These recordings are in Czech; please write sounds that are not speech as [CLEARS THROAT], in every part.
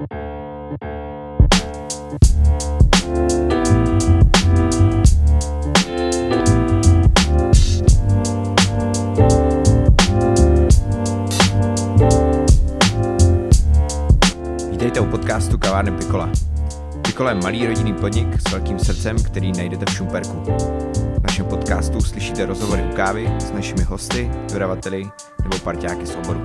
Vítejte u podcastu Kavárny Pikola. Pikola je malý rodinný podnik s velkým srdcem, který najdete v Šumperku. V našem podcastu slyšíte rozhovory u kávy s našimi hosty, dodavateli nebo parťáky z oboru.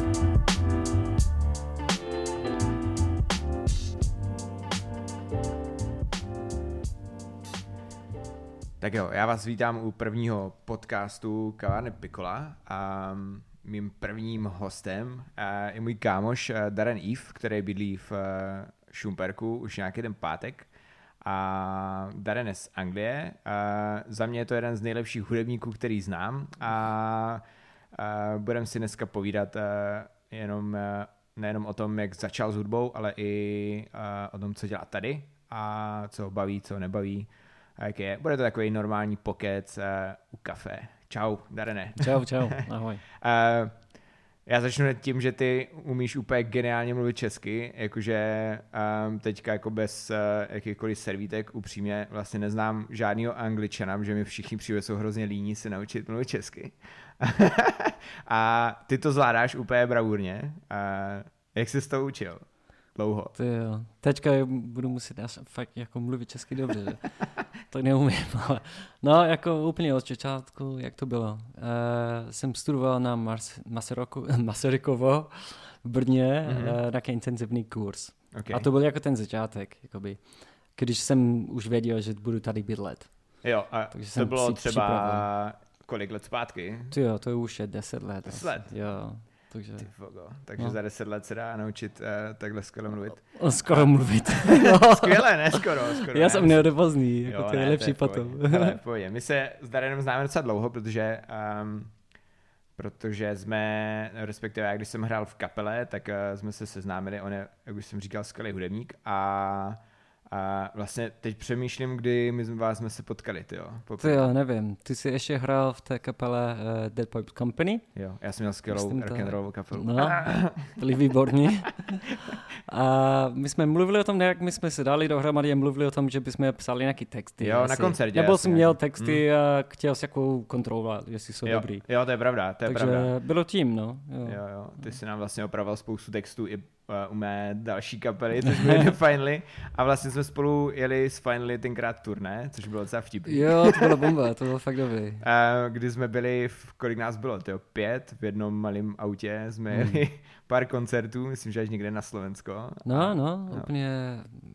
Tak jo, já vás vítám u prvního podcastu Kavárny Pikola a mým prvním hostem je můj kámoš eh, Darren Eve, který bydlí v eh, Šumperku už nějaký ten pátek. A Darren je z Anglie. Za mě je to jeden z nejlepších hudebníků, který znám. A, budeme si dneska povídat eh, jenom, nejenom o tom, jak začal s hudbou, ale i o tom, co dělá tady a co ho baví, co ho nebaví. A jak je. Bude to takový normální pokec u kafe. Čau, Darene. Čau, čau, [LAUGHS] ahoj. uh, já začnu tím, že ty umíš úplně geniálně mluvit česky, jakože um, teďka jako bez uh, jakýchkoliv servítek upřímně vlastně neznám žádného angličana, že mi všichni přijde jsou hrozně líní se naučit mluvit česky. [LAUGHS] a ty to zvládáš úplně bravurně. Uh, jak jsi to učil? Dlouho. Ty jo. Teďka budu muset já fakt jako mluvit česky dobře, že? [LAUGHS] to neumím, ale no jako úplně od začátku, jak to bylo. Uh, jsem studoval na Masaryku, [LAUGHS] Masarykovo v Brně mm-hmm. uh, nějaký intenzivní kurz. Okay. A to byl jako ten začátek, jakoby, když jsem už věděl, že budu tady bydlet. Jo, a Takže to bylo třeba připravil. kolik let zpátky? Ty jo, to už je deset let. Deset let? Jo. Takže, Ty fogo. Takže no. za deset let se dá naučit uh, takhle skoro mluvit. O, skoro mluvit. [LAUGHS] [LAUGHS] Skvěle, ne? Skoro, skoro. Já jsem neodepozný, jako jo, to je lepší potom. Hele, [LAUGHS] My se s Darenem známe docela dlouho, protože um, protože jsme, respektive já když jsem hrál v kapele, tak uh, jsme se seznámili, on je, jak už jsem říkal, skvělý hudebník a a vlastně teď přemýšlím, kdy my vás jsme se potkali, ty jo. Ty jo, nevím. Ty jsi ještě hrál v té kapele uh, Dead Pop Company? Jo, já jsem měl skvělou rock and roll kapelu. No, byli výborní. a my jsme mluvili o tom, jak my jsme se dali dohromady a mluvili o tom, že bychom psali nějaký texty. Jo, asi. na koncertě. Nebo jsem měl texty hmm. a chtěl si jako kontrolovat, jestli jsou jo, dobrý. Jo, to je pravda, to je Takže pravda. bylo tím, no. Jo. jo, jo. Ty jsi nám vlastně opravoval spoustu textů i u mé další kapely, což byly [LAUGHS] Finally. A vlastně jsme spolu jeli s Finally tenkrát turné, což bylo docela vtipný. Jo, to bylo bomba, to bylo fakt dobrý. A kdy jsme byli, v, kolik nás bylo, tyjo, pět v jednom malém autě, jsme hmm. jeli [LAUGHS] pár koncertů, myslím, že až někde na Slovensko. No, no, no. úplně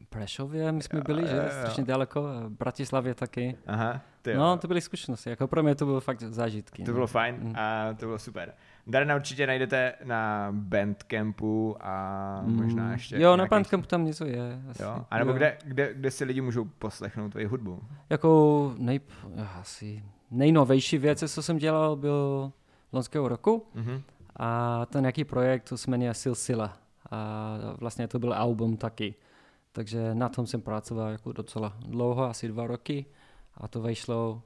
Prešově my jsme byli, že? Strašně daleko, Bratislavě taky. Aha, ty No, to byly zkušenosti, jako pro mě to bylo fakt zážitky. To bylo fajn mm. a to bylo super. Darena určitě najdete na Bandcampu a mm. možná ještě... Jo, na Bandcampu tam něco je. Asi. Jo? A nebo jo. Kde, kde, kde si lidi můžou poslechnout tvoji hudbu? Jako nej, asi nejnovější věc, co jsem dělal, byl loňského roku. Mm-hmm. A ten nějaký projekt, to se jmenuje Silsila. A vlastně to byl album taky. Takže na tom jsem pracoval jako docela dlouho, asi dva roky. A to vešlo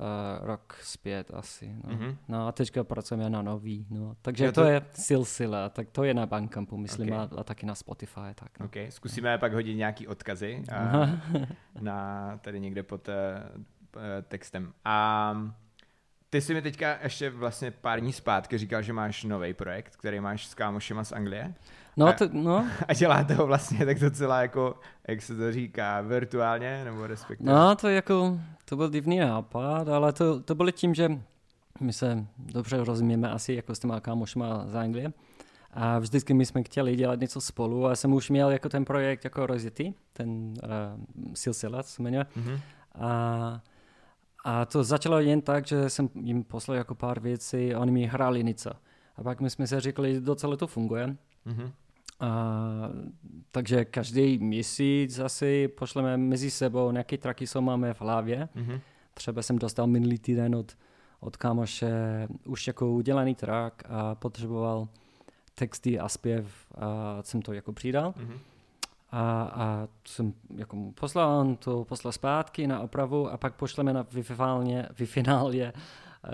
uh, rok zpět asi. No. Mm-hmm. no a teďka pracujeme na nový. No. Takže to... to je Silsila, tak to je na Bandcampu, myslím, okay. a, a taky na Spotify. Tak, no. okay. Zkusíme no. pak hodit nějaký odkazy a, [LAUGHS] na tady někde pod uh, textem. A ty jsi mi teďka ještě vlastně pár dní zpátky říkal, že máš nový projekt, který máš s kámošema z Anglie. No, a, to, no. [LAUGHS] A děláte ho vlastně tak docela jako, jak se to říká, virtuálně, nebo respektive? No, to jako, to byl divný nápad, ale to, to bylo tím, že my se dobře rozumíme asi jako s těma kámošma z Anglie. A vždycky my jsme chtěli dělat něco spolu a jsem už měl jako ten projekt jako rozjetý, ten uh, Silsila, se jmenuje. Mm-hmm. A, a to začalo jen tak, že jsem jim poslal jako pár věcí a oni mi hráli něco. A pak my jsme se říkali, docela to funguje. Mm-hmm. A, takže každý měsíc asi pošleme mezi sebou nějaké traky, co máme v hlavě. Mm-hmm. Třeba jsem dostal minulý týden od, od kámoše už jako udělaný track a potřeboval texty a zpěv a jsem to jako přidal. Mm-hmm. A, a jsem jako mu poslal, on to poslal zpátky na opravu a pak pošleme na vyfinálně, vyfinálně uh,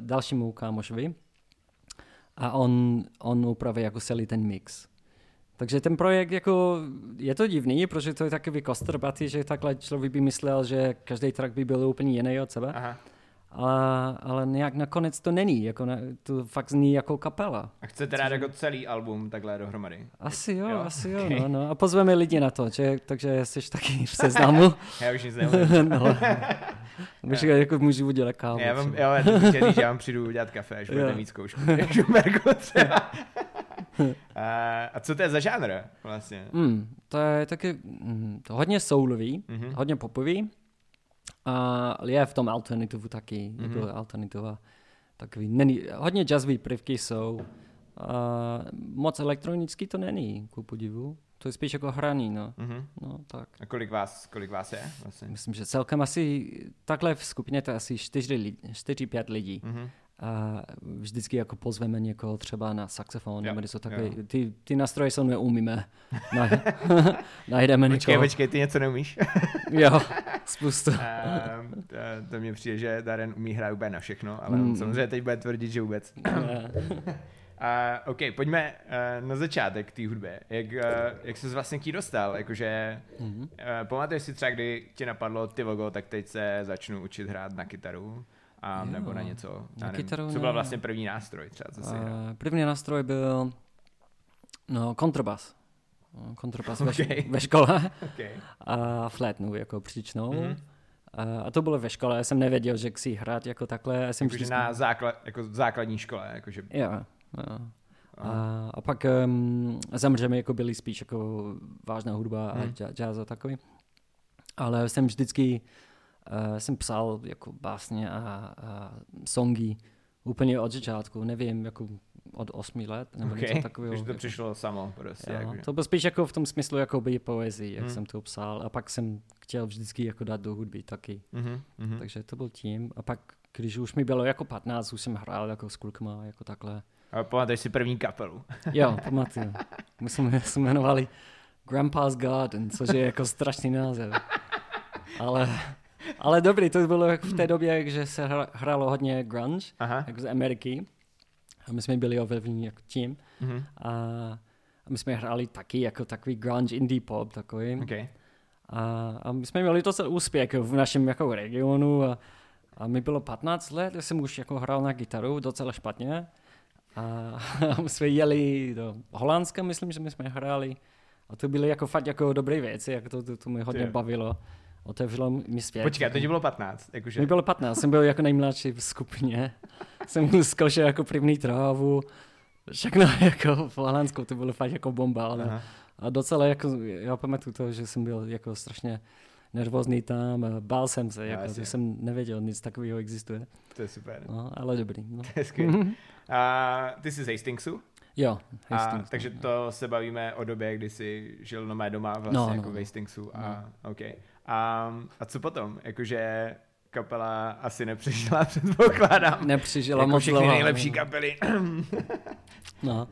dalšímu kámošovi a on, on upraví jako celý ten mix. Takže ten projekt jako, je to divný, protože to je takový kostrbatý, že takhle člověk by myslel, že každý track by byl úplně jiný od sebe. Aha. Ale, ale nějak nakonec to není, jako ne, to fakt zní jako kapela. A chcete rád jako celý album takhle dohromady? Asi jo, Jo? asi jo, Okay. no, no. A pozveme lidi na to, že, takže jsi taky v [LAUGHS] seznamu. Já už nic nemluvím. [LAUGHS] no. Můžu, jako můžu udělat kávu. Já vám, jo, já jsem chtěl že já vám přijdu udělat kafe, až budete mít zkoušku. [LAUGHS] Šumerku třeba. A, a co to je za žánr vlastně? Mm, to je taky mm, to hodně soulový, Mhm. hodně popový. A je v tom alternativu taky, Mhm. mm-hmm. jako alternativa. Takový, není, hodně jazzový prvky jsou. A moc elektronický to není, ku podivu. To je spíš jako hraní, no. Mhm. No, tak. A kolik vás, kolik vás je vlastně? Myslím, že celkem asi, takhle v skupině to je asi 4-5 lidí. Mhm. A vždycky jako pozveme někoho třeba na saxofon nebo něco takové. Ty, ty nástroje jsou neumíme. [LAUGHS] Na, [LAUGHS] najdeme Počkej, někoho. počkej, ty něco neumíš? [LAUGHS] Jo, spoustu. Ehm, to, to mně přijde, že Darren umí hrát úplně na všechno, ale Mm. samozřejmě teď bude tvrdit, že vůbec. A OK, pojďme uh, na začátek té hudby. Jak, uh, jak jsi vlastně k ní dostal? Jakože, Mhm. uh, pamatuješ si třeba, kdy tě napadlo, ty vogo, tak teď se začnu učit hrát na kytaru? A, Jo, nebo na něco, na nevím, kytaru co byl vlastně první nástroj třeba, co jsi? A První nástroj byl no, kontrabas. Kontrabas ve, Okay. ve škole Okay. a flétnu jako příčnou. Mhm. Mm-hmm. A, a to bylo ve škole, já jsem nevěděl, že chci hrát jako takhle. Já jsem Jakože vždycky... na základ, jako v základní škole, jakože... Jo, jo. A, a pak um, zemřeme jako byli spíš jako vážná hudba a Hmm. hmm. jazz a takový. Ale jsem vždycky uh, jsem psal jako básně a, a songy úplně od začátku, nevím, jako od osmi let nebo Okay. něco takového. Takže to jako. přišlo samo prostě. Jo, to bylo spíš jako v tom smyslu jako by poezii, jak Hmm. jsem to psal a pak jsem chtěl vždycky jako dát do hudby taky. Mhm, mhm. Takže to byl tím a pak když už mi bylo jako 15, už jsem hrál jako s klukama, jako takhle. A pamatuješ si první kapelu? Jo, pamatuju. My jsme se jmenovali Grandpa's Garden, což je jako strašný název. Ale, ale dobrý, to bylo jako v té době, že se hrálo hodně grunge, Aha. jako z Ameriky. A my jsme byli ovlivněni jako tím. Mhm. A, a my jsme hráli taky jako takový grunge indie pop takový. Okay. A, a my jsme měli docela úspěch v našem jako regionu a, a mi bylo 15 let, já jsem už jako hrál na gitaru docela špatně. A, [LAUGHS] a my jsme jeli do Holandska, myslím, že my jsme hráli. A to byly jako fakt jako dobré věci, jako to, to, to mi hodně jo. bavilo. Otevřelo mi svět. Počkej, to ti bylo 15, jakože... Mi bylo 15, jsem byl jako nejmladší v skupině. [LAUGHS] jsem zkoušel jako první trávu. Všechno [LAUGHS] jako v Holandsku, to bylo fakt jako bomba. Ale, Aha. a docela jako, já pamatuju to, že jsem byl jako strašně nervózní tam, a bál jsem se, jako, jasně. že jsem nevěděl, nic takového existuje. To je super. No, ale dobrý. No. [LAUGHS] To je skvělé. A ty jsi z Hastingsu? Jo, A, Hastings, takže no. to se bavíme o době, kdy jsi žil nomé doma vlastně No, jako no, v no. Hastingsu. A, okay. A, a co potom? Jakože kapela asi nepřežila, [LAUGHS] předpokládám. Nepřižila jako moc všechny dlouho, nejlepší kapely. [LAUGHS] No,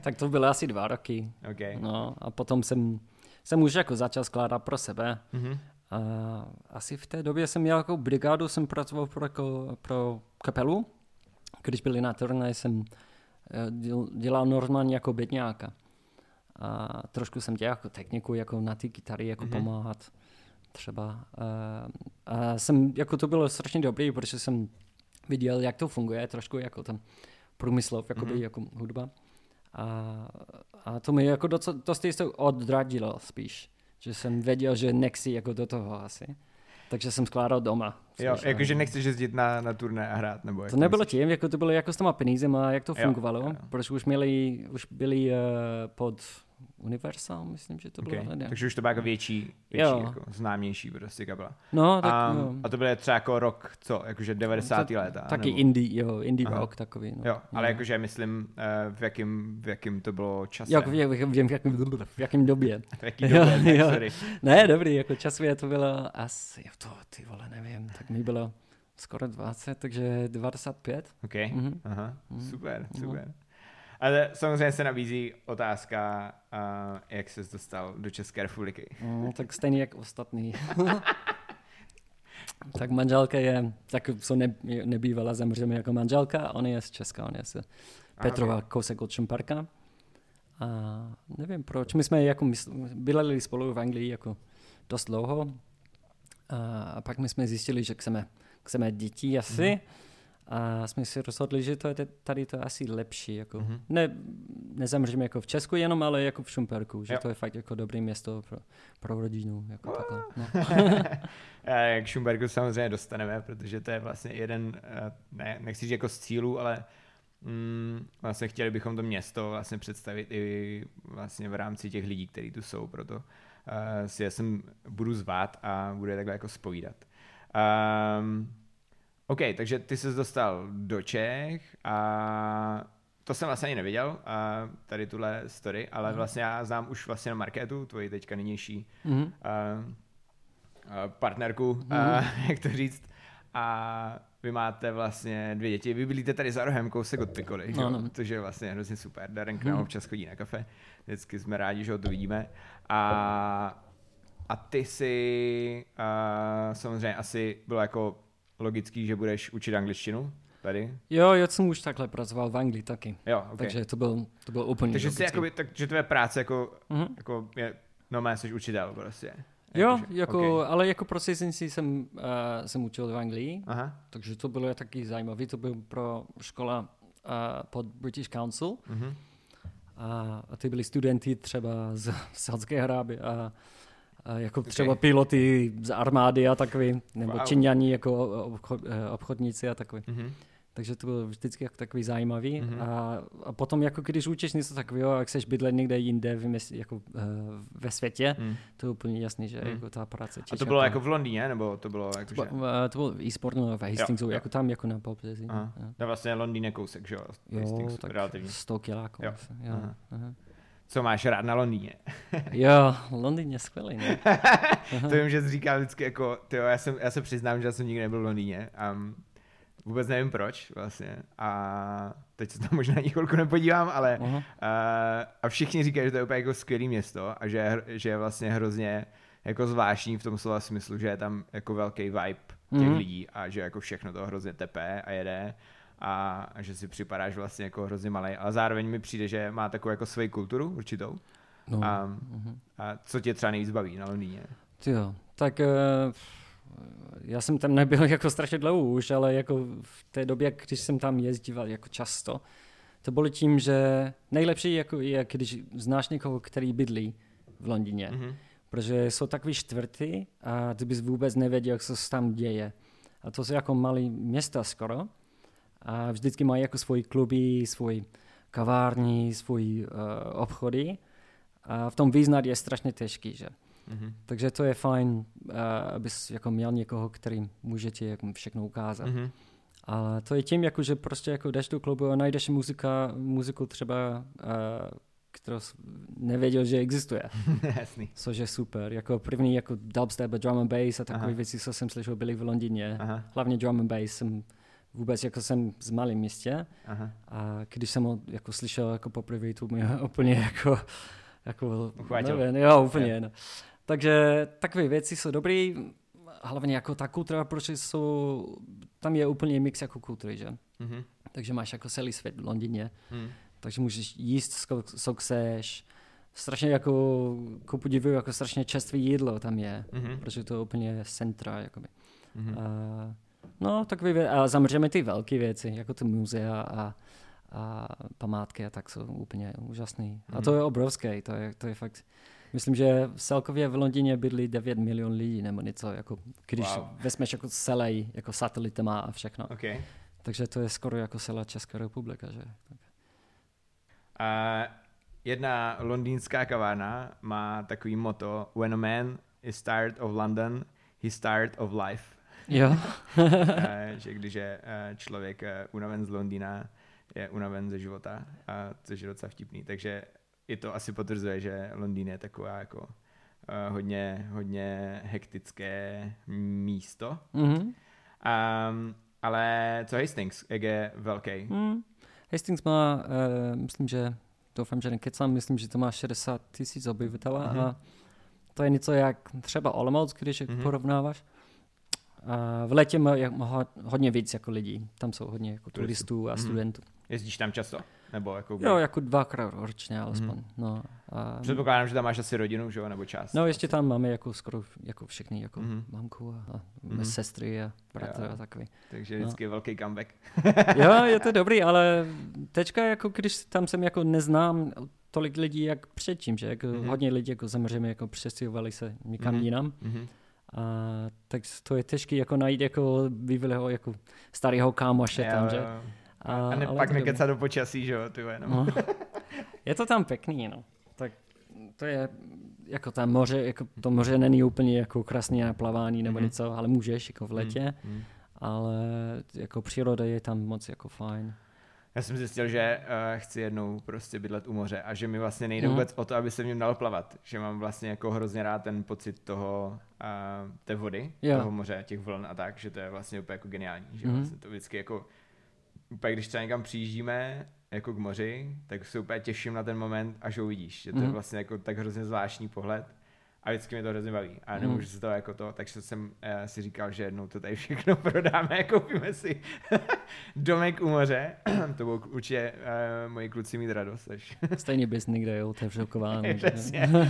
tak to bylo asi dva roky. okay. No, a potom jsem, jsem už jako začal skládat pro sebe. Mhm. A asi v té době jsem měl jako brigádu, jsem pracoval pro, jako, pro kapelu. Když byli na turné, jsem eh, děl- dělal normálně jako bedňáka. A trošku jsem dělal jako techniku, jako na ty kytary, jako Mhm. mm-hmm. pomáhat třeba. A, a jsem, jako to bylo strašně dobrý, protože jsem viděl, jak to funguje, trošku jako ten průmyslov, jakoby, Mhm. mm-hmm. jako hudba. A, a to mi jako dost to odradilo spíš, že jsem věděl, že nechci jako do toho asi. Takže jsem skládal doma. Jo, jakože eh, nechceš jezdit na, na turné a hrát, nebo jak to nebylo myslíš? tím, jako to bylo jako s těma penízema, jak to Jo, fungovalo, jo. protože už měli, už byli uh, pod Universal, myslím, že to bylo. Okay. ne? Takže už to byla jako větší, větší Jo. jako známější prostě kapela. No, tak A, jo. a to bylo třeba jako rok, co, jakože 90. Tak- léta? Taky nebo? indie, jo, indie Aha. rock takový. No. Jo, ale Jo. jakože myslím, eh, v jakým, v jakým to bylo čase. Jak, vím, vím, v jakém, v jakém době. [LAUGHS] V jaký době, Jo, jo. sorry. Ne, dobrý, jako časově to bylo asi, jo, to ty vole, nevím, tak mi bylo skoro 20, takže 25. OK, Mhm. aha, Mhm. super, Mhm. Ale samozřejmě se nabízí otázka, uh, jak ses dostal do České republiky. No, tak stejný jak ostatní. [LAUGHS] tak manželka je, tak co ne, nebývala zemřeme jako manželka, on je z Česka, on je z Petrova, ok. kousek od Šumparka. A nevím proč. My jsme jako bydleli spolu v Anglii jako dost dlouho. A pak my jsme zjistili, že chceme, chceme děti asi. Mm-hmm. A jsme si rozhodli, že to je tady to je asi lepší. Jako. Mm-hmm. Ne, nezamříme jako v Česku jenom, ale jako v Šumperku, že jo. to je fakt jako dobré město pro, pro rodinu. Jako takhle. No. [LAUGHS] k Šumperku samozřejmě dostaneme, protože to je vlastně jeden, eh, ne, nechci říct jako z cílů, ale mm, vlastně chtěli bychom to město vlastně představit i vlastně v rámci těch lidí, kteří tu jsou, proto uh, si já jsem budu zvát a bude takhle jako spovídat. Um, OK, takže ty jsi dostal do Čech a to jsem vlastně ani neviděl, a tady tuhle story, ale mhm. vlastně já znám už vlastně na Marketu, tvoji teďka nynější mm-hmm. a, a partnerku, mm-hmm. a, [LAUGHS] jak to říct. A vy máte vlastně dvě děti, vy bydlíte tady za rohem kousek od Pikoli, no, no. což je vlastně hrozně super. Darren k nám mm. občas chodí na kafe, vždycky jsme rádi, že ho tu vidíme. A, a ty si a, samozřejmě asi bylo jako logický, že budeš učit angličtinu tady? Jo, já jsem už takhle pracoval v Anglii taky. Jo, okay. Takže to byl, to byl úplně Takže jsi jakoby, tak, že tvoje práce jako, mm-hmm. jako je, no má jsi učitel prostě. Jo, jako, jako, okay. ale jako procesenci jsem, uh, jsem učil v Anglii, Aha. takže to bylo taky zajímavé. To bylo pro škola uh, pod British Council. Mm-hmm. A, a ty byli studenti třeba z [LAUGHS] Saudské Arábie a jako okay. třeba piloty z armády a takový, nebo wow. Číňani jako obchod, eh, obchodníci a takový. Mm-hmm. Takže to bylo vždycky jako takový zajímavý. Mm-hmm. A, a potom, jako když učíš něco takového, jak seš bydlet někde jinde v jako, uh, ve světě, mm. to je úplně jasný, že mm. jako ta práce. A to bylo jako v Londýně, nebo to bylo jako, to, že... uh, to bylo Eastbourne v Hastingsu, jo, jo. jako tam, jako na Popsezi. To vlastně Londýn je kousek, že jo? Jo, tak relativně. 100 kiláků. Jo. jo. Aha. Aha. Co máš rád na Londýně? [LAUGHS] jo, Londýn je skvělý. Ne? [LAUGHS] to vím, že jsi říkal vždycky jako, tyjo, já, jsem, já se přiznám, že jsem nikdy nebyl v Londýně. Um, vůbec nevím proč vlastně. A teď se tam možná chvilku nepodívám, ale uh, a všichni říkají, že to je úplně jako skvělé město a že, že je vlastně hrozně jako zvláštní v tom slova smyslu, že je tam jako velký vibe těch uh-huh. lidí a že jako všechno to hrozně tepé a jede a, že si připadáš vlastně jako hrozně malý, ale zároveň mi přijde, že má takovou jako svoji kulturu určitou. No. A, uh-huh. a co tě třeba nejvíc baví na Londýně? Jo, tak uh, já jsem tam nebyl [LAUGHS] jako strašně dlouho už, ale jako v té době, když jsem tam jezdíval jako často, to bylo tím, že nejlepší jako je, když znáš někoho, který bydlí v Londýně. Mm-hmm. Protože jsou takový čtvrty a ty bys vůbec nevěděl, co se tam děje. A to jsou jako malé města skoro a vždycky mají jako svoji kluby, svůj kavární, svůj uh, obchody a v tom význat je strašně těžký, že? Mm-hmm. Takže to je fajn, uh, abys jako měl někoho, který může ti jako všechno ukázat. Mm-hmm. Ale to je tím, jako, že prostě jako jdeš do klubu a najdeš muzika, muziku třeba, uh, kterou nevěděl, že existuje. [LAUGHS] Jasný. Což je super. Jako první jako dubstep a drum and bass a takové věci, co jsem slyšel, byly v Londýně. Aha. Hlavně drum and bass jsem vůbec jako jsem z malém městě Aha. a když jsem ho jako slyšel jako poprvé, to mě [LAUGHS] úplně jako, jako nevím, jo, úplně, no. Takže takové věci jsou dobré, hlavně jako ta kultura, protože jsou, tam je úplně mix jako kultury, že? Mm-hmm. Takže máš jako celý svět v Londýně, mm. takže můžeš jíst, co chceš, strašně jako, ku podivu, jako strašně čerstvé jídlo tam je, mm-hmm. protože to je úplně centra, jakoby. Mm-hmm. A, No, takové věci. A zamřeme ty velké věci, jako ty muzea a, a památky a tak jsou úplně úžasný. Mm. A mhm. to je obrovské, to je, to je fakt... Myslím, že celkově v Londýně bydlí 9 milion lidí nebo něco, jako když wow. vezmeš jako celý, jako satelitama a všechno. Okay. Takže to je skoro jako celá Česká republika, že? A jedna londýnská kavárna má takový moto When a man is tired of London, he's tired of life. Jo. [LAUGHS] Eh, že když je eh, člověk eh, unaven z Londýna, je unaven ze života, a což je docela vtipný. Takže i to asi potvrzuje, že Londýn je taková jako uh, hodně, hodně hektické místo. Mm-hmm. Um, ale co Hastings, jak je velký? Mm. Hastings má, uh, myslím, že doufám, že nekecám, myslím, že to má 60 tisíc obyvatel mm-hmm. a to je něco jak třeba Olomouc, když mm-hmm. porovnáváš. A v létě má hodně víc jako lidí. Tam jsou hodně jako turistů a mhm. studentů. Jezdíš tam často? Nebo jako Jo, jako dvakrát ročně alespoň. Mm. No, a... Předpokládám, že tam máš asi rodinu, že jo, nebo část. No, ještě tam máme jako skoro jako všechny, jako mm. mamku a, a mm. sestry a bratra a takový. Takže vždycky no. velký comeback. [LAUGHS] jo, je to [LAUGHS] dobrý, ale teďka jako když tam jsem jako neznám tolik lidí jak předtím, že jako mm-hmm. hodně lidí jako samozřejmě jako přestěhovali se někam mm-hmm. jinam. Mm-hmm. A, tak to je těžké jako najít jako bývalého jako starého kámoše jo, tam, že? A, a ne, pak nekecat do počasí, že jo, ty no. [LAUGHS] Je to tam pěkný, no. Tak to je, jako tam moře, jako to moře není úplně jako krásný na plavání nebo mm-hmm. něco, ale můžeš jako v letě, mm-hmm. ale jako příroda je tam moc jako fajn. Já jsem zjistil, že uh, chci jednou prostě bydlet u moře a že mi vlastně nejde mm. vůbec o to, aby se v něm dalo plavat. Že mám vlastně jako hrozně rád ten pocit toho, uh, té vody, yeah. toho moře, těch vln a tak, že to je vlastně úplně jako geniální. Že mm. vlastně to vždycky jako, úplně když třeba někam přijíždíme jako k moři, tak se úplně těším na ten moment, až ho uvidíš. Že to mm. je mhm. vlastně jako tak hrozně zvláštní pohled a vždycky mě to hrozně baví. A mhm. nemůžu mm. se to jako to, takže jsem uh, si říkal, že jednou to tady všechno [LAUGHS] prodáme a koupíme si [LAUGHS] domek u moře. [CLEARS THROAT] to bylo určitě uh, moji kluci mít radost. Až. [LAUGHS] Stejně bys nikde je otevřel kovárnu. Přesně. uh,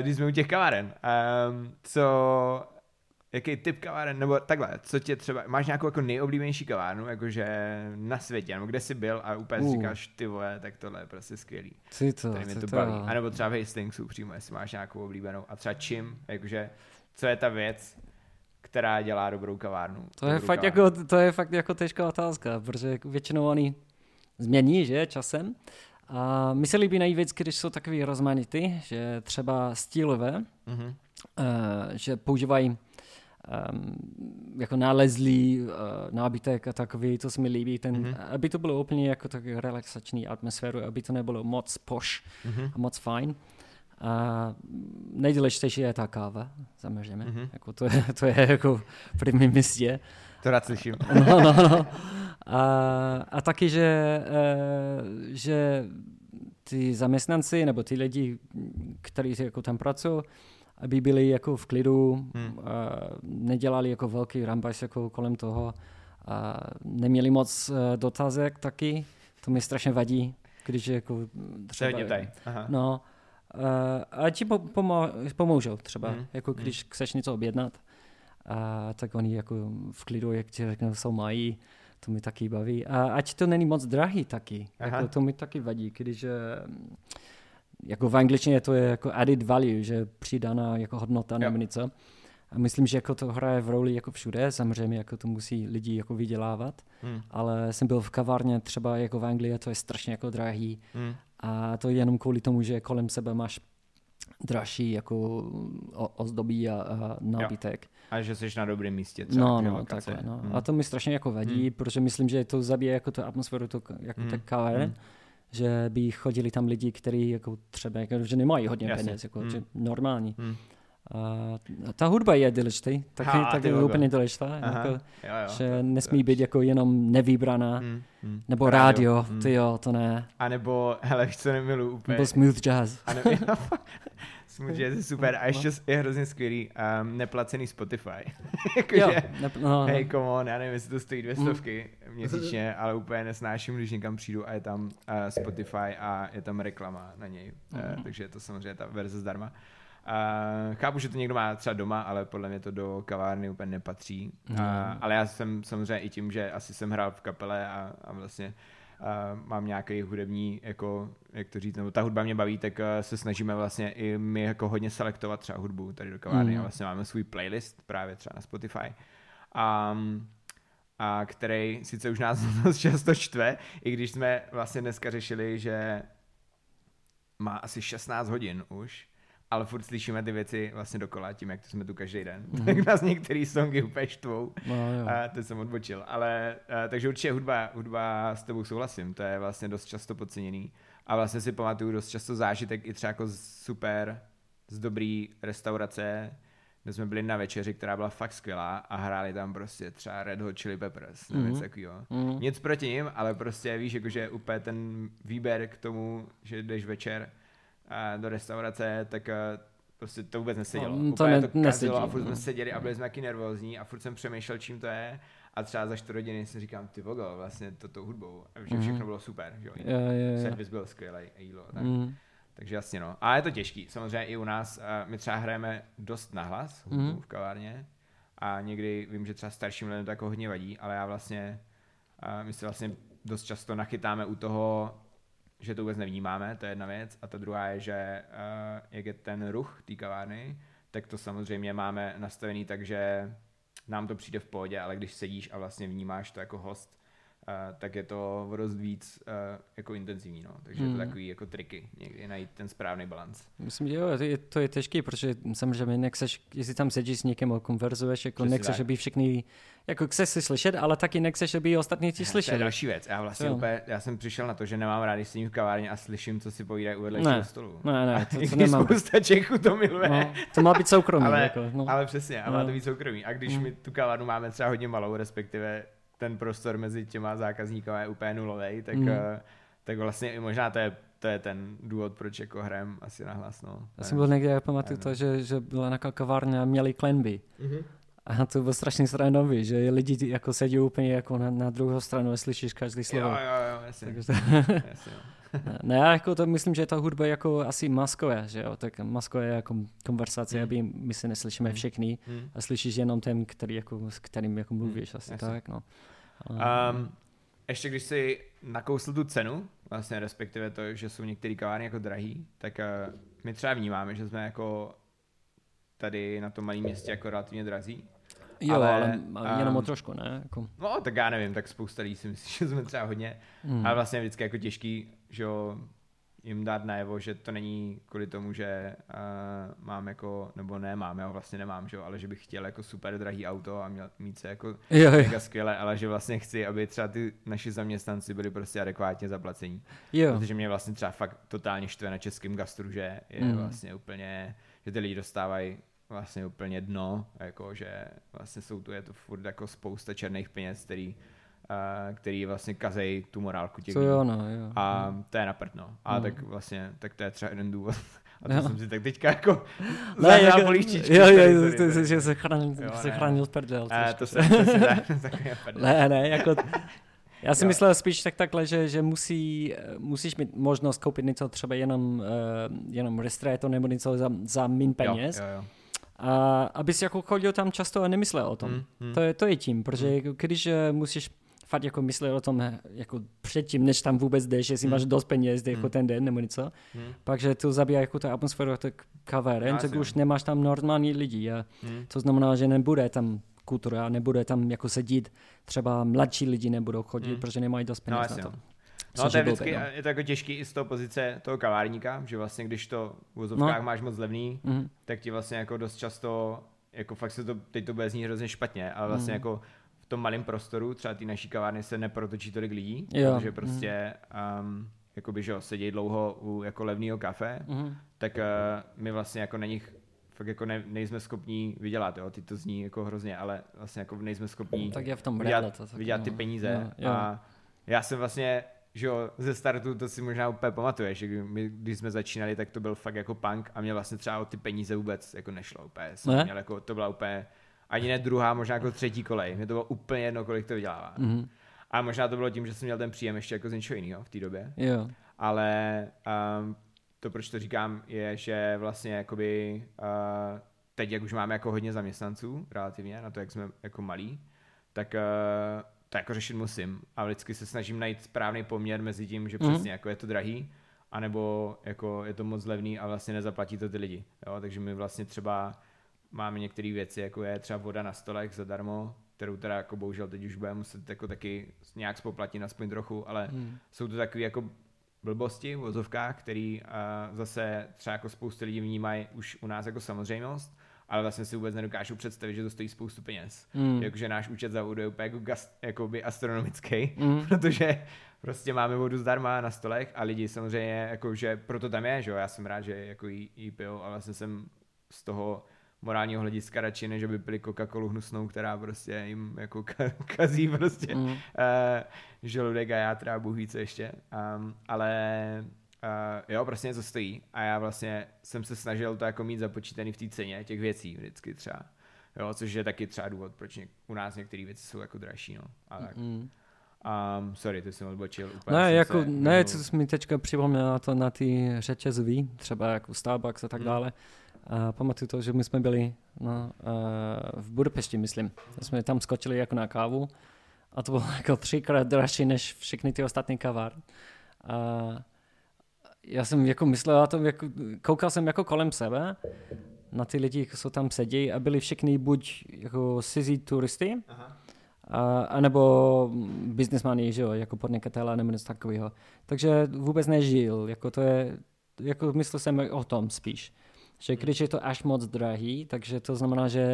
když jsme u těch kaváren, um, co jaký typ kaváren, nebo takhle, co tě třeba, máš nějakou jako nejoblíbenější kavárnu, jakože na světě, nebo kde jsi byl a úplně uh. říkáš, ty vole, tak tohle je prostě skvělý. Ty to, Tady mě to, to baví. A nebo třeba v Hastingsu přímo, jestli máš nějakou oblíbenou. A třeba čím, jakože, co je ta věc, která dělá dobrou kavárnu. To je, fakt kavárnu. jako, to je fakt jako těžká otázka, protože většinou oni změní, že, časem. A mi se líbí nejvíc, když jsou takový rozmanitý, že třeba stylové, mm-hmm. uh, že používají um, jako nálezlý uh, nábytek a takový, to se mi líbí, ten, mm-hmm. aby to bylo úplně jako tak relaxační atmosféru, aby to nebylo moc poš mm-hmm. a moc fajn. A nejdůležitější je ta káva, samozřejmě. Mm-hmm. Jako to, je, to je jako v prvním místě. To rád slyším. [LAUGHS] No, no, no. A, a taky, že, uh, že ty zaměstnanci nebo ty lidi, kteří jako tam pracují, aby byli jako v klidu, hmm. a nedělali jako velký rambajs jako kolem toho a neměli moc uh, dotazek taky. To mi strašně vadí, když jako třeba... Aha. No, uh, a ti pomo- pomůžou třeba, hmm. jako hmm. když hmm. chceš něco objednat, a tak oni jako v klidu, jak ti řeknou, jsou mají, to mi taky baví. A ať to není moc drahý taky, jako to mi taky vadí, když jako v angličtině to je jako added value, že přidaná jako hodnota nebo něco. A myslím, že jako to hraje v roli jako všude, samozřejmě jako to musí lidi jako vydělávat, hmm. ale jsem byl v kavárně třeba jako v Anglii, to je strašně jako drahý hmm. a to je jenom kvůli tomu, že kolem sebe máš dražší jako ozdobí a, a nábytek. Jo. A že jsi na dobrém místě třeba. No, no, takhle, no. Hmm. A to mi strašně jako vadí, hmm. protože myslím, že to zabije jako tu atmosféru to, jako hmm. kavárny. Hmm že by chodili tam lidi, kteří jako třeba, jako, že nemají hodně Jasně. peněz, jako, hmm. že normální. Hmm. A ta hudba je důležitý, taky, ha, taky je úplně důležitá, jako, jo, jo, že to, nesmí to, být jako jenom nevybraná, hmm, hmm. nebo rádio, rádio hmm. ty jo, to ne. A nebo, hele, víš, co nemilu úplně. Nebo smooth jazz. A nebo, [LAUGHS] smooth jazz je super a ještě je hrozně skvělý um, neplacený Spotify. [LAUGHS] Jakože, ne, no, no, hej, come on, já nevím, jestli to stojí dvě hmm. stovky mm. měsíčně, ale úplně nesnáším, když někam přijdu a je tam uh, Spotify a je tam reklama na něj, mm. uh, takže je to samozřejmě ta verze zdarma. Uh, chápu, že to někdo má třeba doma, ale podle mě to do kavárny úplně nepatří. Mm. Uh, ale já jsem samozřejmě i tím, že asi jsem hrál v kapele a, a vlastně uh, mám nějaký hudební, jako, jak to říct, nebo ta hudba mě baví, tak uh, se snažíme vlastně i my jako hodně selektovat třeba hudbu tady do kavárny mm. a vlastně máme svůj playlist právě třeba na Spotify. Um, a který sice už nás [LAUGHS] dost často čtve, i když jsme vlastně dneska řešili, že má asi 16 hodin už, ale furt slyšíme ty věci vlastně dokola, tím, jak to jsme tu každý den. Mm. tak nás některé songy úplně štvou. No, a to jsem odbočil. Ale, a, takže určitě hudba, hudba s tebou souhlasím, to je vlastně dost často podceněný. A vlastně si pamatuju dost často zážitek i třeba jako super, z dobrý restaurace, kde jsme byli na večeři, která byla fakt skvělá a hráli tam prostě třeba Red Hot Chili Peppers, mm. něco takového. Mm. Nic proti ním, ale prostě víš, jakože úplně ten výběr k tomu, že jdeš večer do restaurace, tak eh, prostě to vůbec nesedělo. No, to, ne, to nesedí. a furt jsme seděli a byli jsme taky nervózní a furt jsem přemýšlel, čím to je. a třeba za 4 hodiny si říkám, ty vogo, vlastně toto hudbou, a že všechno bylo super, že jo. Jo, jo, jo. Servis byl skvělý a jídlo. Tak. Mm. Takže jasně no. A je to těžký. Samozřejmě i u nás, uh, my třeba hrajeme dost nahlas hudbu Mhm. v kavárně a někdy vím, že třeba starším lidem to jako hodně vadí, ale já vlastně, uh, my si vlastně dost často nachytáme u toho, že to vůbec nevnímáme, to je jedna věc. A ta druhá je, že uh, jak je ten ruch té kavárny, tak to samozřejmě máme nastavený tak, že nám to přijde v pohodě, ale když sedíš a vlastně vnímáš to jako host, uh, tak je to dost víc uh, jako intenzivní, no. Takže je to Hmm. takový jako triky někdy najít ten správný balans. Myslím, že jo, to je, to je těžké, protože samozřejmě nechceš, jestli tam sedíš s někým a konverzuješ, jako Přesně nechceš, tak. aby všichni, jako chceš si slyšet, ale taky nechceš, aby ostatní ti To je slyšeli. další věc. Já vlastně Jo. úplně, já jsem přišel na to, že nemám rád, když sedím v kavárně a slyším, co si povídají u vedlejšího stolu. Ne, ne, to, to [LAUGHS] nemám. spousta Čechů to miluje. No, to má být soukromý. ale, jako, no. ale přesně, a má No. to být soukromý. A když Mm. my tu kavárnu máme třeba hodně malou, respektive ten prostor mezi těma zákazníky je úplně nulový, tak, Mm. tak vlastně i možná to je, to je ten důvod, proč jako hrajem asi nahlas. No. Já jsem byl někde, já pamatuju to, že, že byla nějaká kavárna a měli klenby. Mhm. A to bylo strašně srandový, že lidi jako sedí úplně jako na, na druhou stranu a slyšíš každý Jo, slovo. jo, jo, jasně. Takže, jasně no. [LAUGHS] ne, jako to myslím, že ta hudba je jako asi maskové, že jo, tak maskové je jako konverzace, Mm. aby my se neslyšíme Mm. všichni Hm. a slyšíš jenom ten, který jako, s kterým jako mluvíš, asi jasně. tak, no. A- Um, ještě když si nakousl tu cenu, vlastně respektive to, že jsou některé kavárny jako drahý, tak uh, my třeba vnímáme, že jsme jako tady na tom malém městě jako relativně drazí. jo, ale, ale, ale jenom o um, trošku, ne? Jako, No, tak já nevím, tak spousta lidí si myslí, [LAUGHS] že jsme třeba hodně. mm. Ale vlastně je vždycky jako těžký, že jo, jim dát najevo, že to není kvůli tomu, že uh, mám jako, nebo ne mám, já ho vlastně nemám, že jo, ale že bych chtěl jako super drahý auto a měl, mít se jako jo, jo, mega skvěle, ale že vlastně chci, aby třeba ty naši zaměstnanci byli prostě adekvátně zaplacení. jo. Protože mě vlastně třeba fakt totálně štve na českém gastru, že je Mm. vlastně úplně, že ty lidi dostávají vlastně úplně dno, jako že vlastně jsou tu, je to furt jako spousta černých peněz, který, který vlastně kazejí tu morálku těch To jo, no, jo. A to je na prd, no. A No. tak vlastně, tak to je třeba jeden důvod. [LAUGHS] A to Jo. jsem si tak teďka jako Ne, zadal jako, polívčičky. jo, jo, to, to, sorry. že se chránil, Jo, se ne. chránil prdel. A trošku. to jsem přesně tak, takový prdel. Ne, ne, jako... Já si Jo. myslel spíš tak takhle, že, že musí, musíš mít možnost koupit něco třeba jenom, uh, jenom restreto nebo něco za, za min peněz. Jo, jo, jo. A abys jako chodil tam často a nemyslel o tom. Mm, mm. To, je, to je tím, protože Hmm. jako když eh, musíš fakt jako myslet o tom, jako předtím, než tam vůbec jdeš, jestli Hmm. máš dost peněz jako Hmm. ten den nebo něco, Mm, pak že to zabíjá jako tu atmosféru těch kaváren, Asi tak už nemáš tam normální lidi a mm. to znamená, že nebude tam kultura, nebude tam jako sedít, třeba mladší lidi nebudou chodit, Hmm. protože nemají dost peněz No, na to. no. Což No to je vždycky, no. je to jako těžký i z toho pozice toho kavárníka, že vlastně když to v vozovkách No. máš moc levný, Mhm. tak ti vlastně jako dost často, jako fakt se to, teď to bude znít hrozně špatně, ale vlastně Mm. jako tom malém prostoru, třeba té naší kavárny se neprotočí tolik lidí, Jo. protože prostě um, jakoby, že jo, sedí dlouho u jako levného kafe, Mhm. tak uh, my vlastně jako na nich fakt jako ne, nejsme schopní vydělat, jo, ty to zní jako hrozně, ale vlastně jako nejsme schopní Tak je v tom vydělat, realita. tak vydělat no. ty peníze. Jo, jo. A já jsem vlastně, že jo, ze startu, to si možná úplně pamatuješ, že my, když jsme začínali, tak to byl fakt jako punk a mě vlastně třeba o ty peníze vůbec jako nešlo úplně. Jsem Ne? Měl jako, to byla úplně, ani ne druhá, možná jako třetí kolej. Mě to bylo úplně jedno, kolik to vydělává. Mhm. A možná to bylo tím, že jsem měl ten příjem ještě jako z něčeho jiného v té době. Jo. Ale um, to, proč to říkám, je, že vlastně jakoby uh, teď, jak už máme jako hodně zaměstnanců relativně, na to, jak jsme jako malí, tak uh, to jako řešit musím. A vždycky se snažím najít správný poměr mezi tím, že Mhm. přesně jako je to drahý, anebo jako je to moc levný a vlastně nezaplatí to ty lidi. Jo? Takže my vlastně třeba máme některé věci, jako je třeba voda na stolech zadarmo, kterou teda jako bohužel teď už budeme muset jako taky nějak spoplatit aspoň trochu, ale Mhm. jsou to takové jako blbosti v vozovkách, který uh, zase třeba jako spoustu lidí vnímají už u nás jako samozřejmost, ale vlastně si vůbec nedokážou představit, že to stojí spoustu peněz. Mm. Jakože náš účet za vodu je úplně jako gast, jakoby astronomický, Mm. [LAUGHS] protože prostě máme vodu zdarma na stolech a lidi samozřejmě, jakože proto tam je, že jo, já jsem rád, že jako jí, jí pijou a vlastně jsem z toho morálního hlediska radši, než aby pili Coca-Colu hnusnou, která prostě jim jako [LAUGHS] ka- kazí prostě Mm. uh, žaludek a já třeba Bůh ví co ještě. Um, ale uh, jo, prostě něco stojí a já vlastně jsem se snažil to jako mít započítaný v té ceně těch věcí vždycky třeba. Jo, což je taky třeba důvod, proč něk- u nás některé věci jsou jako dražší, no. A tak. Mm. Um, sorry, ty jsem odbočil úplně. Ne, jsem jako, se ne, co jsi mi teďka připomněl na to na ty řetězví, třeba jako Starbucks a tak Hmm. dále. A pamatuju to, že my jsme byli no, v Budapešti, myslím. Jsme tam skočili jako na kávu a to bylo [LAUGHS] jako třikrát dražší než všechny ty ostatní kavárny. A já jsem jako myslel tom, jako, koukal jsem jako kolem sebe na ty lidi, co tam sedí a byli všichni buď jako cizí turisty, Aha. a, anebo biznesmani, že jo, jako podnikatele nebo něco takového. Takže vůbec nežil, jako to je, jako myslel jsem o tom spíš. Že když je to až moc drahý, takže to znamená, že,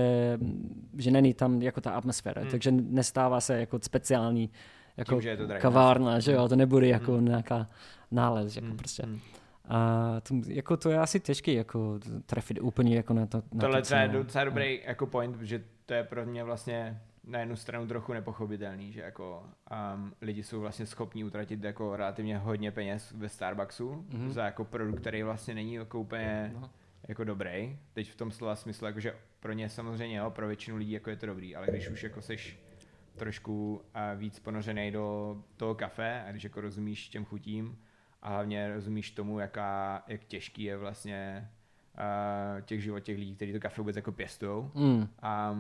že není tam jako ta atmosféra, Hmm. takže nestává se jako speciální jako Tím, že je to drahý. kavárna, že jo, Hmm. to nebude jako Hmm. nějaká nález, jako Hmm, prostě. hmm. A to, jako to je asi těžké jako trefit úplně jako na to. Na Tohle to je docela dobrý jako point, že to je pro mě vlastně na jednu stranu trochu nepochopitelný, že jako um, lidi jsou vlastně schopní utratit jako relativně hodně peněz ve Starbucksu Mhm. za jako produkt, který vlastně není jako úplně No. Jako dobrý. Teď v tom slova smyslu, jako že pro ně samozřejmě, jo, pro většinu lidí jako je to dobrý, ale když už jako seš trošku a víc ponořený do toho kafe a když jako rozumíš těm chutím a hlavně rozumíš tomu, jaká, jak těžký je vlastně uh, těch život těch lidí, kteří to kafe vůbec jako pěstujou Mm. a,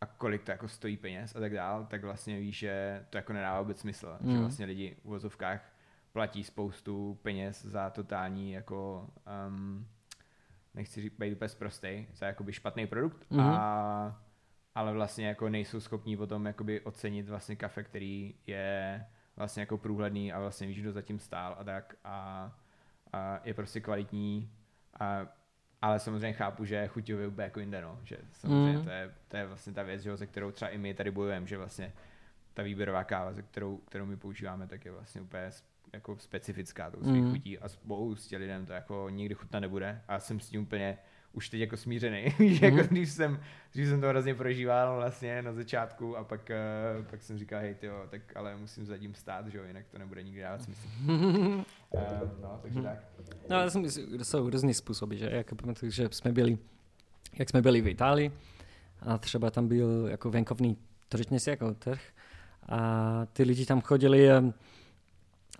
a kolik to jako stojí peněz a tak dál, tak vlastně víš, že to jako nedává vůbec smysl, mm. že vlastně lidi v vozovkách platí spoustu peněz za totální jako um, nechci říct, být úplně prostý, za jakoby špatný produkt, Mhm. a, ale vlastně jako nejsou schopní potom jakoby ocenit vlastně kafe, který je vlastně jako průhledný a vlastně víš, kdo zatím stál a tak a, a je prostě kvalitní a ale samozřejmě chápu, že chuťově úplně jako jinde, no. Že samozřejmě Mm. to, je, to je vlastně ta věc, že, se kterou třeba i my tady bojujeme, že vlastně ta výběrová káva, ze kterou, kterou my používáme, tak je vlastně úplně jako specifická tou svých Mm. chutí a spoustě lidem to jako nikdy chutna nebude a jsem s tím úplně už teď jako smířený, [LAUGHS] že jako Mhm. když jsem, když jsem to hrozně prožíval vlastně na začátku a pak, eh, pak jsem říkal, hej tyjo, tak ale musím za tím stát, že jo, jinak to nebude nikdy dávat smysl. [LAUGHS] Eh, no, takže tak. No, já jsem, myslel, jsou různý způsoby, že jako pamatuju, že jsme byli, jak jsme byli v Itálii a třeba tam byl jako venkovní tržnice, jako trh a ty lidi tam chodili em,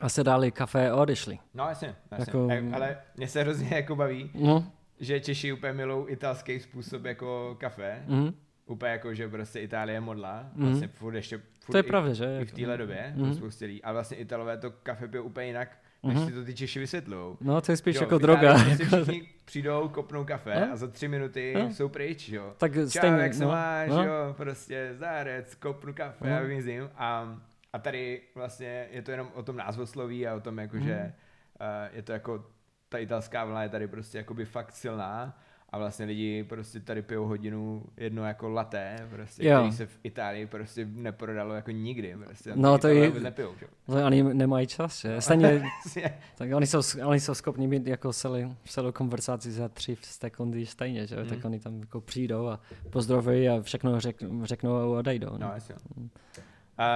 a se dali kafe a odešli. No jasně, jasně. Jako-. Ale mě se hrozně jako baví, No, že Češi úplně milou italský způsob jako kafe. mm, Úplně jako, že prostě Itálie modla. Mhm. Vlastně furt ještě furt to je i, pravda, že? i v téhle době, mm. spoustě lidí. Ale vlastně Italové to kafe pijou úplně jinak, než Mhm. si to ty Češi vysvětlujou. No, to je spíš Jo, jako droga. Prostě jako- všichni přijdou, kopnou kafe No. a za tři minuty No. jsou pryč, jo. tak Čau, stejně, jak se no, máš, no. jo, prostě zárec, kopnu kafe No. a vymizím. A, a tady vlastně je to jenom o tom názvosloví a o tom, jako, Mhm. že uh, je to jako, ta italská vlna je tady prostě jakoby fakt silná a vlastně lidi prostě tady pijou hodinu jedno jako laté, prostě, Jo. který se v Itálii prostě neprodalo jako nikdy, prostě. No, to je- nepijou, že? To oni nemají čas, že? Stejně, [LAUGHS] Vlastně, tak oni jsou, oni jsou schopni mít jako celý, celou konverzaci za tři sekundy stejně, že? Mm. Tak oni tam jako přijdou a pozdravují a všechno řek, řeknou a odejdou. No, jasně.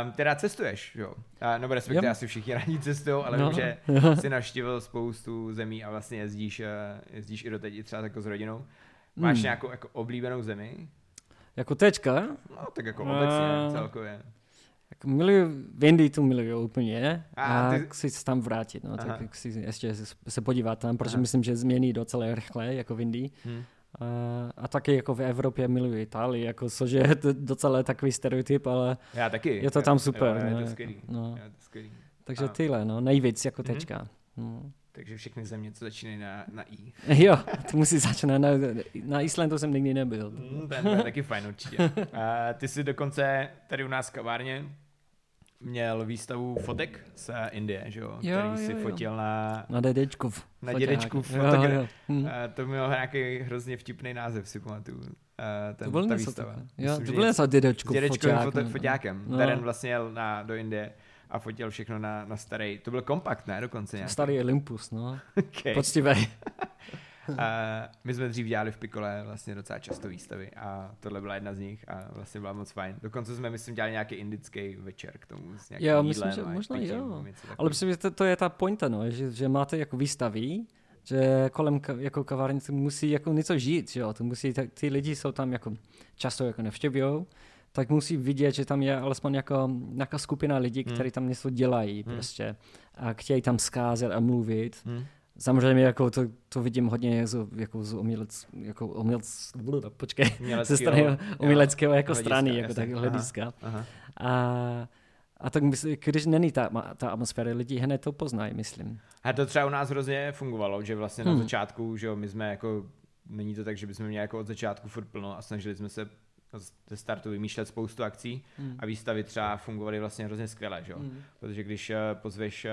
Um, teda cestuješ, jo? A, nebo respektive Jo. asi všichni rádi cestují, ale No. vím, že jsi navštívil spoustu zemí a vlastně jezdíš, eh, jezdíš i doteď i třeba jako s rodinou. Máš Hmm. nějakou jako oblíbenou zemi? Jako teďka, No, tak jako No. obecně, celkově. jako miluju, v Indii tu miluju úplně A a, ty- chci se tam vrátit, no, Aha. tak chci ještě se- podívat tam, protože Aha. myslím, že změní docela rychle, jako v Indii. Hm. A, taky jako v Evropě miluji Itálii, jako což je to docela takový stereotyp, ale Já taky. Je to tam super, Jo, je no, to skvělý. no. Je to skvělý. takže A- tyhle, no, nejvíc jako Mhm. teďka. No. Takže všechny země, co začínají na, na I. [LAUGHS] Jo, to musí začínat. Na, na Islandu jsem nikdy nebyl. Mm, ten je taky fajn určitě. [LAUGHS] A ty jsi dokonce tady u nás v kavárně měl výstavu fotek z Indie, že jo? Jo, Který si jo, jo. fotil na, Na dědečkův. Na foťák. dědečkův Jo, fotogra- jo. Hm. A to měl nějaký hrozně vtipný název, si pamatuju. A ten, To byl ta výstava. Jo, Myslím, to byl něco dědečkův s dědečkovým foťák, foto, foťákem. No. Darren vlastně jel na, do Indie a fotil všechno na, na starý. To byl kompakt, ne? Dokonce nějak. Starý Olympus, no. [LAUGHS] Okay. Poctivý. [LAUGHS] A my jsme dřív dělali v Pikole vlastně docela často výstavy a tohle byla jedna z nich a vlastně byla moc fajn. Dokonce jsme, myslím, dělali nějaký indický večer k tomu s nějakým Jo, myslím, že možná pitím, jo. Ale myslím, že to, to je ta pointa, no, že, že máte jako výstavy že kolem jako kavárnice musí jako něco žít, že jo? To musí, ty lidi jsou tam jako často jako nevštěvují, tak musí vidět, že tam je alespoň jako nějaká skupina lidí, hmm. kteří tam něco dělají hmm. prostě a chtějí tam skázet a mluvit. Hmm. Samozřejmě jako to, to vidím hodně z, jako z umělec, jako umělec, počkej, [LAUGHS] ze strany uměleckého jako hlediska, strany, jako tak hlediska. Aha, aha. A, a tak myslím, když není ta, ta atmosféra, lidi hned to poznají, myslím. A to třeba u nás hrozně fungovalo, že vlastně hmm. na začátku, že jo, my jsme jako, není to tak, že bychom měli jako od začátku furt plno a snažili jsme se ze startu vymýšlet spoustu akcí mm. a výstavy třeba fungovaly vlastně hrozně skvěle, že? Mm. protože když uh, pozveš uh,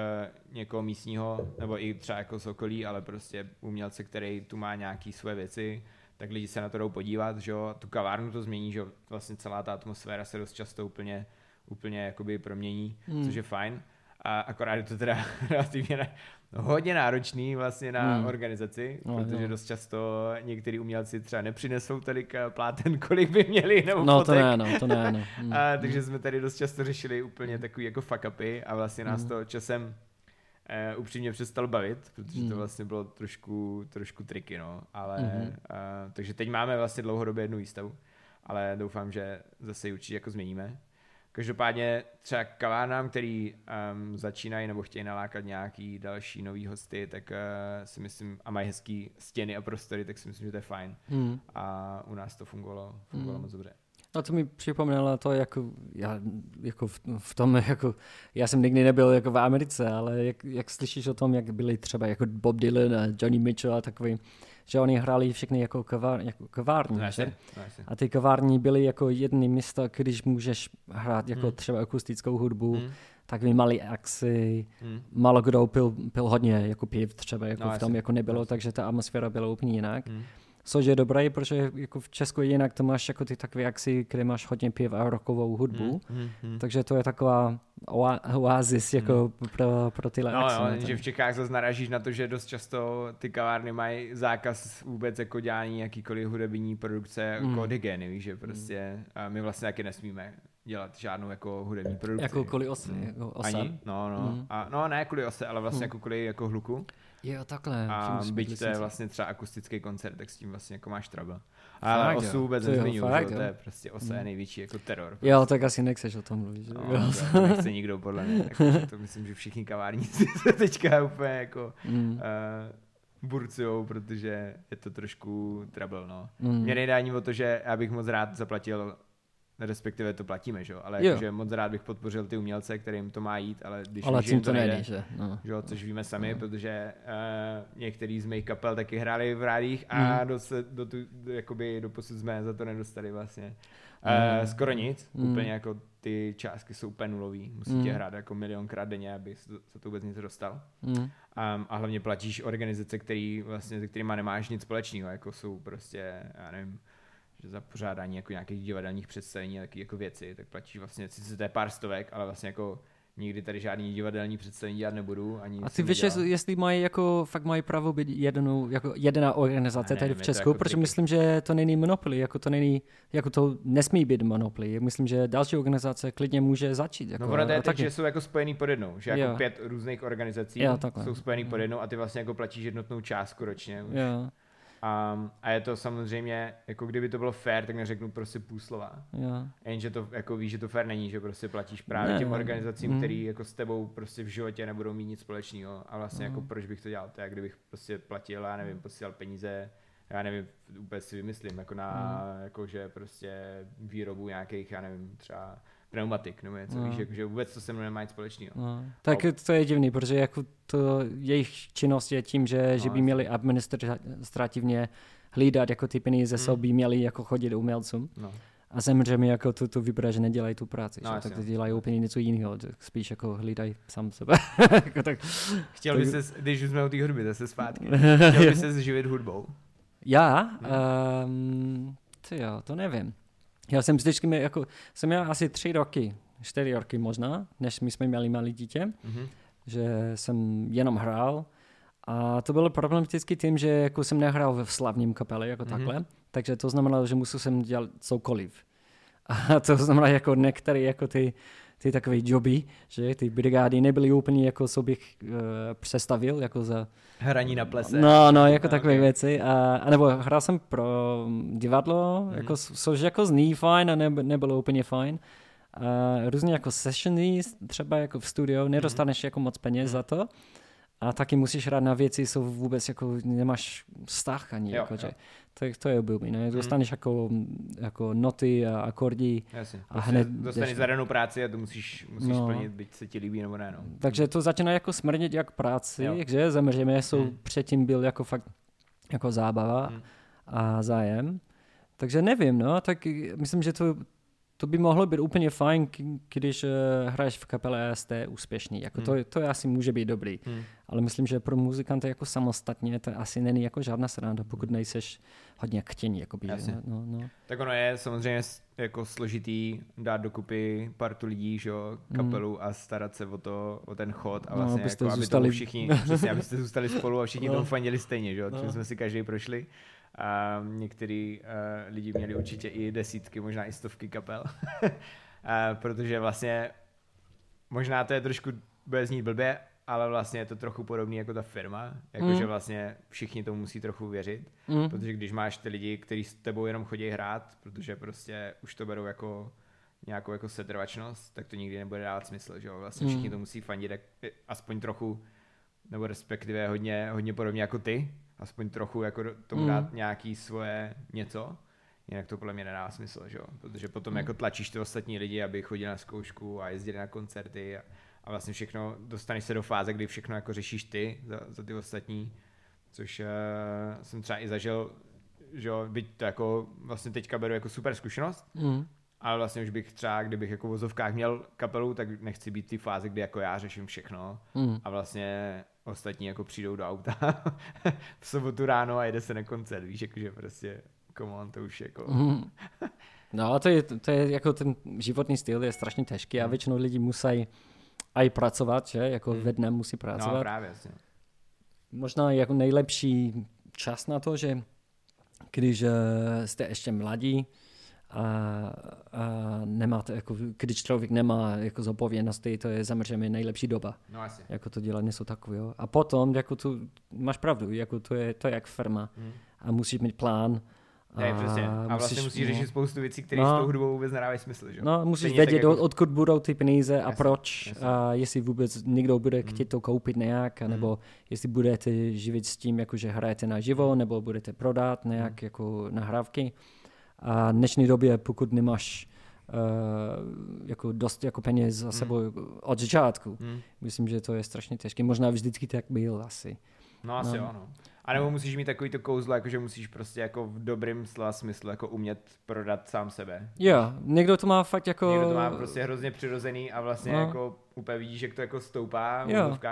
někoho místního, nebo i třeba jako z okolí, ale prostě umělce, který tu má nějaký své věci, tak lidi se na to jdou podívat, že jo? tu kavárnu to změní, že vlastně celá ta atmosféra se dost často úplně, úplně jakoby promění, mm. což je fajn. A akorát je to teda [LAUGHS] relativně hodně náročný vlastně na hmm. organizaci, no, protože jo. dost často některý umělci třeba nepřinesou tolik eh, pláten, [LAUGHS] kolik by měli, nebo No fotek. to ne, no, to ne, no. [LAUGHS] Hmm. A, takže jsme tady dost často řešili úplně takový jako fuck upy a vlastně nás hmm. to časem uh, upřímně přestal bavit, protože hmm. to vlastně bylo trošku, trošku triky, no, ale hmm. uh, takže teď máme vlastně dlouhodobě jednu výstavu, ale doufám, že zase ji určitě jako změníme. Každopádně třeba kavárnám, který um, začínají nebo chtějí nalákat nějaký další nový hosty, tak uh, si myslím, a mají hezký stěny a prostory, tak si myslím, že to je fajn. Hmm. A u nás to fungovalo, fungovalo hmm. moc dobře. No to mi připomnělo to, jako, já, jako v, v, tom, jako, já jsem nikdy nebyl jako v Americe, ale jak, jak slyšíš o tom, jak byli třeba jako Bob Dylan a Johnny Mitchell a takový, že oni hráli všechny jako, kavár, jako kavární, no, že? No, a ty kavární byly jako jedny místa, když můžeš hrát jako hmm. třeba akustickou hudbu, hmm. tak by mali akci, hmm. málo kdo pil, pil hodně jako piv třeba, jako no, v tom jako nebylo, takže ta atmosféra byla úplně jinak. Hmm což je dobré, protože jako v Česku jinak to máš jako ty takové akci, kde máš hodně pěv a rokovou hudbu, mm, mm, mm. takže to je taková oázis jako mm. pro, pro tyhle no, akce. No, že v Čechách zase naražíš na to, že dost často ty kavárny mají zákaz vůbec jako dělání jakýkoliv hudební produkce jako mm. digény, víš, že prostě mm. a my vlastně taky nesmíme dělat žádnou jako hudební produkci. Jako kvůli ose, mm. jako osa? Ani, no, no. Mm. A, no, ne kvůli ose, ale vlastně mm. jako kvůli jako hluku. Jo, takhle. A byť to je vlastně třeba akustický koncert, tak s tím vlastně jako máš trouble. Ale fakt, osu vůbec nezmiňuji, to je prostě osa je hmm. největší jako teror. Prostě. Jo, tak asi nechceš o tom mluvit. No, jo. to nechce nikdo podle mě. Tak, to myslím, že všichni kavárníci [LAUGHS] se teďka úplně jako mm. uh, burcujou, protože je to trošku trouble, no. Mm. Mě nejde ani o to, že já bych moc rád zaplatil respektive to platíme, že jo, ale jakože moc rád bych podpořil ty umělce, kterým to má jít, ale když ale tím to, nejde, nejde, že? No. že jo, což víme sami, no. protože uh, některý z mých kapel taky hráli v rádích a mm. do, se, do, tu, do, jakoby do posud jsme za to nedostali vlastně. Uh, mm. Skoro nic, mm. úplně jako ty částky jsou úplně nulový, musí mm. hrát jako milionkrát denně, aby se to, to vůbec nic dostal. Mm. Um, a hlavně platíš organizace, který vlastně, se kterými nemáš nic společného, jako jsou prostě, já nevím, že za pořádání jako nějakých divadelních představení a taky jako věci, tak platíš vlastně, sice to je pár stovek, ale vlastně jako nikdy tady žádný divadelní představení dělat nebudu. Ani a ty víš, jestli mají jako, fakt mají právo být jednou, jako jediná organizace tady v Česku, jako protože triky. myslím, že to není monopoly, jako to není, jako to nesmí být monopoly. Myslím, že další organizace klidně může začít. Jako, no ono je tak, že jsou jako spojený pod jednou, že jako jo. pět různých organizací jo, jsou spojený pod jednou a ty vlastně jako platíš jednotnou částku ročně. Už. Jo. A, a je to samozřejmě, jako kdyby to bylo fair, tak neřeknu prostě půl slova. Jo. Jenže to jako víš, že to fair není, že prostě platíš právě ne, těm organizacím, mm. který jako s tebou prostě v životě nebudou mít nic společného. A vlastně mm. jako proč bych to dělal? To je, kdybych prostě platil, já nevím, posílal peníze, já nevím, úplně si vymyslím, jako na, mm. jako že prostě výrobu nějakých, já nevím, třeba pneumatik nebo něco, no. víš, jako, že vůbec to se mnou nemá nic společného. No. Tak a... to je divný, protože jako to jejich činnost je tím, že, no, že by měli administrativně hlídat jako ty peníze, hmm. jsou by měli jako chodit umělcům. No. A samozřejmě jako to, to vypadá, že nedělají tu práci, no, tak ty dělají úplně něco jiného, spíš jako hlídají sám sebe. [LAUGHS] jako tak, Chtěl tak... by se, když jsme u té hudby, zase zpátky, [LAUGHS] chtěl by se živit hudbou? Já? Hmm. Um, ty jo, to nevím. Já jsem vždycky měl, jako, jsem měl asi tři roky, čtyři roky možná, než my jsme měli malé dítě, mm-hmm. že jsem jenom hrál. A to bylo problematicky tím, že jako jsem nehrál v slavním kapele jako mm-hmm. takhle, takže to znamenalo, že musel jsem dělat cokoliv. A [LAUGHS] to znamená, jako některé jako ty ty takové joby, že ty brigády nebyly úplně jako soběch uh, přestavil, jako za... Hraní na plese. No, no, jako no, takové okay. věci. A, a nebo hrál jsem pro divadlo, mm. jako, což jako zní fajn a ne, nebylo úplně fajn. A různě jako sessiony, třeba jako v studiu, nedostaneš mm. jako moc peněz mm. za to a taky musíš hrát na věci, jsou vůbec jako nemáš vztah ani, jo, jako, jo. Že, to, to je blbý, ne? Dostaneš mm. jako, jako noty a akordy Jasně. a prostě hned dostaneš jdeš... zadanou práci a to musíš, musíš no. splnit, byť se ti líbí nebo ne, no. Takže to začíná jako smrdět jak práci, jo. že zemřeme, jsou mm. předtím byl jako fakt jako zábava mm. a zájem. Takže nevím, no, tak myslím, že to, to by mohlo být úplně fajn, když uh, hraješ v kapele a jste úspěšný. Jako hmm. to, to asi může být dobrý. Hmm. Ale myslím, že pro muzikanty jako samostatně to asi není jako žádná sranda, pokud nejseš hodně chtění. Jakoby, no, no. Tak ono je samozřejmě jako složitý dát dokupy partu lidí, že jo, hmm. kapelu hmm. a starat se o to, o ten chod a no, vlastně no, jako, aby zůstali... všichni, [LAUGHS] přesně, abyste zůstali spolu a všichni no. tomu fandili stejně, že jo, no. jsme si každý prošli. A některý uh, lidi měli určitě i desítky, možná i stovky kapel. uh, [LAUGHS] protože vlastně možná to je trošku, bude znít blbě, ale vlastně je to trochu podobný jako ta firma, jakože mm. vlastně všichni tomu musí trochu věřit, mm. protože když máš ty lidi, kteří s tebou jenom chodí hrát, protože prostě už to berou jako nějakou jako setrvačnost, tak to nikdy nebude dávat smysl, že jo, vlastně všichni mm. to musí fandit aspoň trochu, nebo respektive hodně, hodně podobně jako ty, aspoň trochu jako tomu mm. dát nějaký svoje něco, jinak to podle mě nedá smysl, že jo? protože potom mm. jako tlačíš ty ostatní lidi, aby chodili na zkoušku a jezdili na koncerty a, a vlastně všechno, dostaneš se do fáze, kdy všechno jako řešíš ty za, za ty ostatní, což uh, jsem třeba i zažil, že jo, byť to jako vlastně teďka beru jako super zkušenost, mm. ale vlastně už bych třeba, kdybych jako v vozovkách měl kapelu, tak nechci být v té fázi, kdy jako já řeším všechno mm. a vlastně ostatní jako přijdou do auta [LAUGHS] v sobotu ráno a jede se na koncert, víš, jakože prostě, come on, to už jako... Mm. No, to je, to je jako ten životní styl je strašně těžký a mm. většinou lidi musí i pracovat, že, jako mm. ve dne musí pracovat. No, právě, jasně. Možná jako nejlepší čas na to, že když uh, jste ještě mladí, a, a nemáte, jako, když člověk nemá jako zodpovědnosti, to je samozřejmě nejlepší doba. No asi. Jako to dělat něco takového. A potom, jako tu, máš pravdu, jako to je, to je jak firma hmm. a musíš mít plán. A, ne, přesně. a musíš, vlastně musíš řešit spoustu věcí, které no, s tou hudbou vůbec nedávají smysl. Že? No, musíš Stejně vědět, jako... odkud budou ty peníze a proč. Jasně. A jestli vůbec někdo bude chtít hmm. to koupit nějak, hmm. nebo jestli budete živit s tím, jako že hrajete na živo, hmm. nebo budete prodat nějak hmm. jako nahrávky. A v dnešní době, pokud nemáš uh, jako dost jako peněz za hmm. sebou hmm. od začátku, hmm. myslím, že to je strašně těžké. Možná vždycky tak byl asi. No asi no. ano. A nebo musíš mít takový to kouzlo, jako že musíš prostě jako v dobrým slova smyslu jako umět prodat sám sebe. Jo, někdo to má fakt jako... Někdo to má prostě hrozně přirozený a vlastně no. jako úplně vidíš, jak to jako stoupá v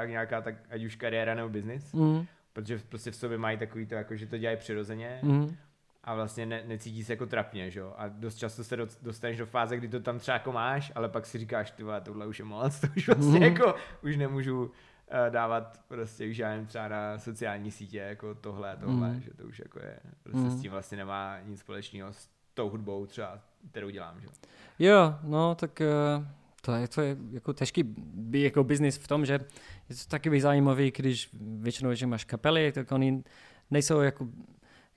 nějaká tak ať už kariéra nebo biznis. Mm. Protože prostě v sobě mají takový to, jako že to dělají přirozeně. Mm a vlastně ne, necítí se jako trapně, že jo? A dost často se do, dostaneš do fáze, kdy to tam třeba jako máš, ale pak si říkáš, ty tohle už je moc, to už vlastně mm. jako, už nemůžu dávat prostě už já třeba na sociální sítě jako tohle a tohle, mm. že to už jako je, prostě mm. s tím vlastně nemá nic společného s tou hudbou třeba, kterou dělám, že jo? no tak uh, to je, to je jako těžký by jako biznis v tom, že je to taky zajímavý, když většinou, že máš kapely, tak oni nejsou jako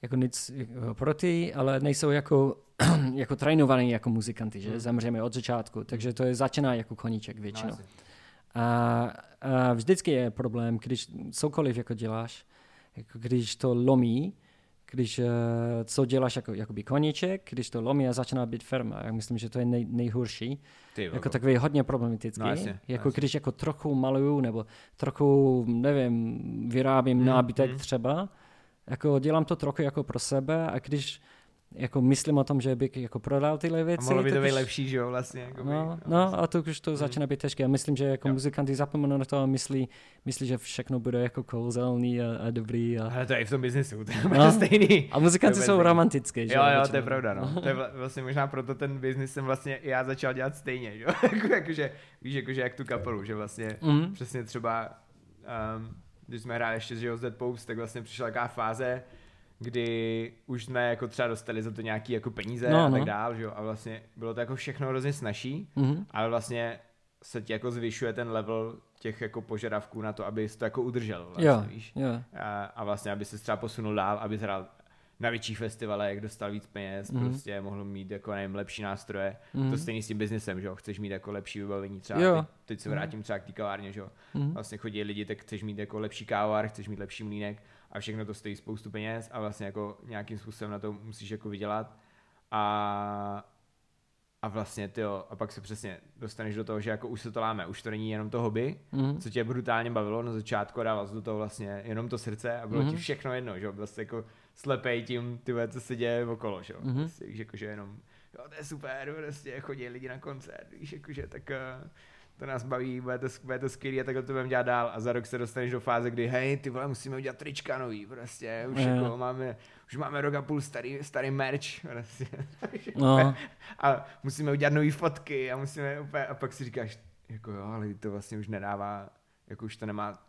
jako nic jako proti, ale nejsou jako, [CLEARS THROAT] jako trénovaní jako muzikanty, že hmm. zemřeme od začátku, takže to je začíná jako koníček většinou. No, a, a vždycky je problém, když cokoliv jako děláš, jako když to lomí, když uh, co děláš jako jakoby koníček, když to lomí a začíná být firma. Já myslím, že to je nej, nejhorší. Ty, jako takový hodně problematický. No, asi, jako asi. když jako trochu maluju nebo trochu, nevím, vyrábím hmm, nábytek hmm. třeba, jako dělám to trochu jako pro sebe a když jako myslím o tom, že bych jako prodal tyhle věci. A mohlo by to být lepší, že jo, vlastně. Jako no, by, no, no, a to už to hmm. začíná být těžké. Já myslím, že jako jo. muzikanty zapomenou na to a myslí, myslí, že všechno bude jako kouzelný a, a dobrý. A... Ale to je i v tom biznesu, to je no. stejný. A muzikanti jsou romantické, že jo? Jo, jo, to je pravda, no. to je vlastně možná proto ten biznis jsem vlastně já začal dělat stejně, že jo? [LAUGHS] jako, jakože, víš, jakože jak tu kapelu, že vlastně mm. přesně třeba um, když jsme hráli ještě s Dead Popes, tak vlastně přišla taková fáze, kdy už jsme jako třeba dostali za to nějaký jako peníze no, a tak no. dál, že jo? A vlastně bylo to jako všechno hrozně snažší, mm-hmm. ale vlastně se ti jako zvyšuje ten level těch jako požadavků na to, aby to jako udržel. Vlastně, jo, víš? jo. A, a vlastně, aby se třeba posunul dál, aby hrál na větších festivalech, dostal víc peněz, Mhm. mm. prostě mohl mít jako nevím, lepší nástroje. Mm. Mhm. To stejný s tím biznesem, že jo, chceš mít jako lepší vybavení třeba. Jo. Teď, teď se vrátím třeba k té kavárně, že jo. Mhm. Vlastně chodí lidi, tak chceš mít jako lepší kávovar, chceš mít lepší mlínek a všechno to stojí spoustu peněz a vlastně jako nějakým způsobem na to musíš jako vydělat. A, a vlastně ty a pak se přesně dostaneš do toho, že jako už se to láme, už to není jenom to hobby, Mhm. co tě brutálně bavilo na začátku a dával do toho vlastně jenom to srdce a bylo mm-hmm. ti Mhm. všechno jedno, že jo, vlastně jako slepej tím, ty vole, co se děje okolo, že jo, mm-hmm. prostě, víš, jakože jenom, jo, to je super, prostě chodí lidi na koncert, víš, jakože tak uh, to nás baví, bude to, bude to skvělý a takhle to budeme dělat dál a za rok se dostaneš do fáze, kdy hej, ty vole, musíme udělat trička nový, prostě, už Jo. jako máme, už máme rok a půl starý, starý merch, prostě. No. [LAUGHS] a musíme udělat nové fotky a musíme úplně, a pak si říkáš, jako jo, ale to vlastně už nedává, jako už to nemá,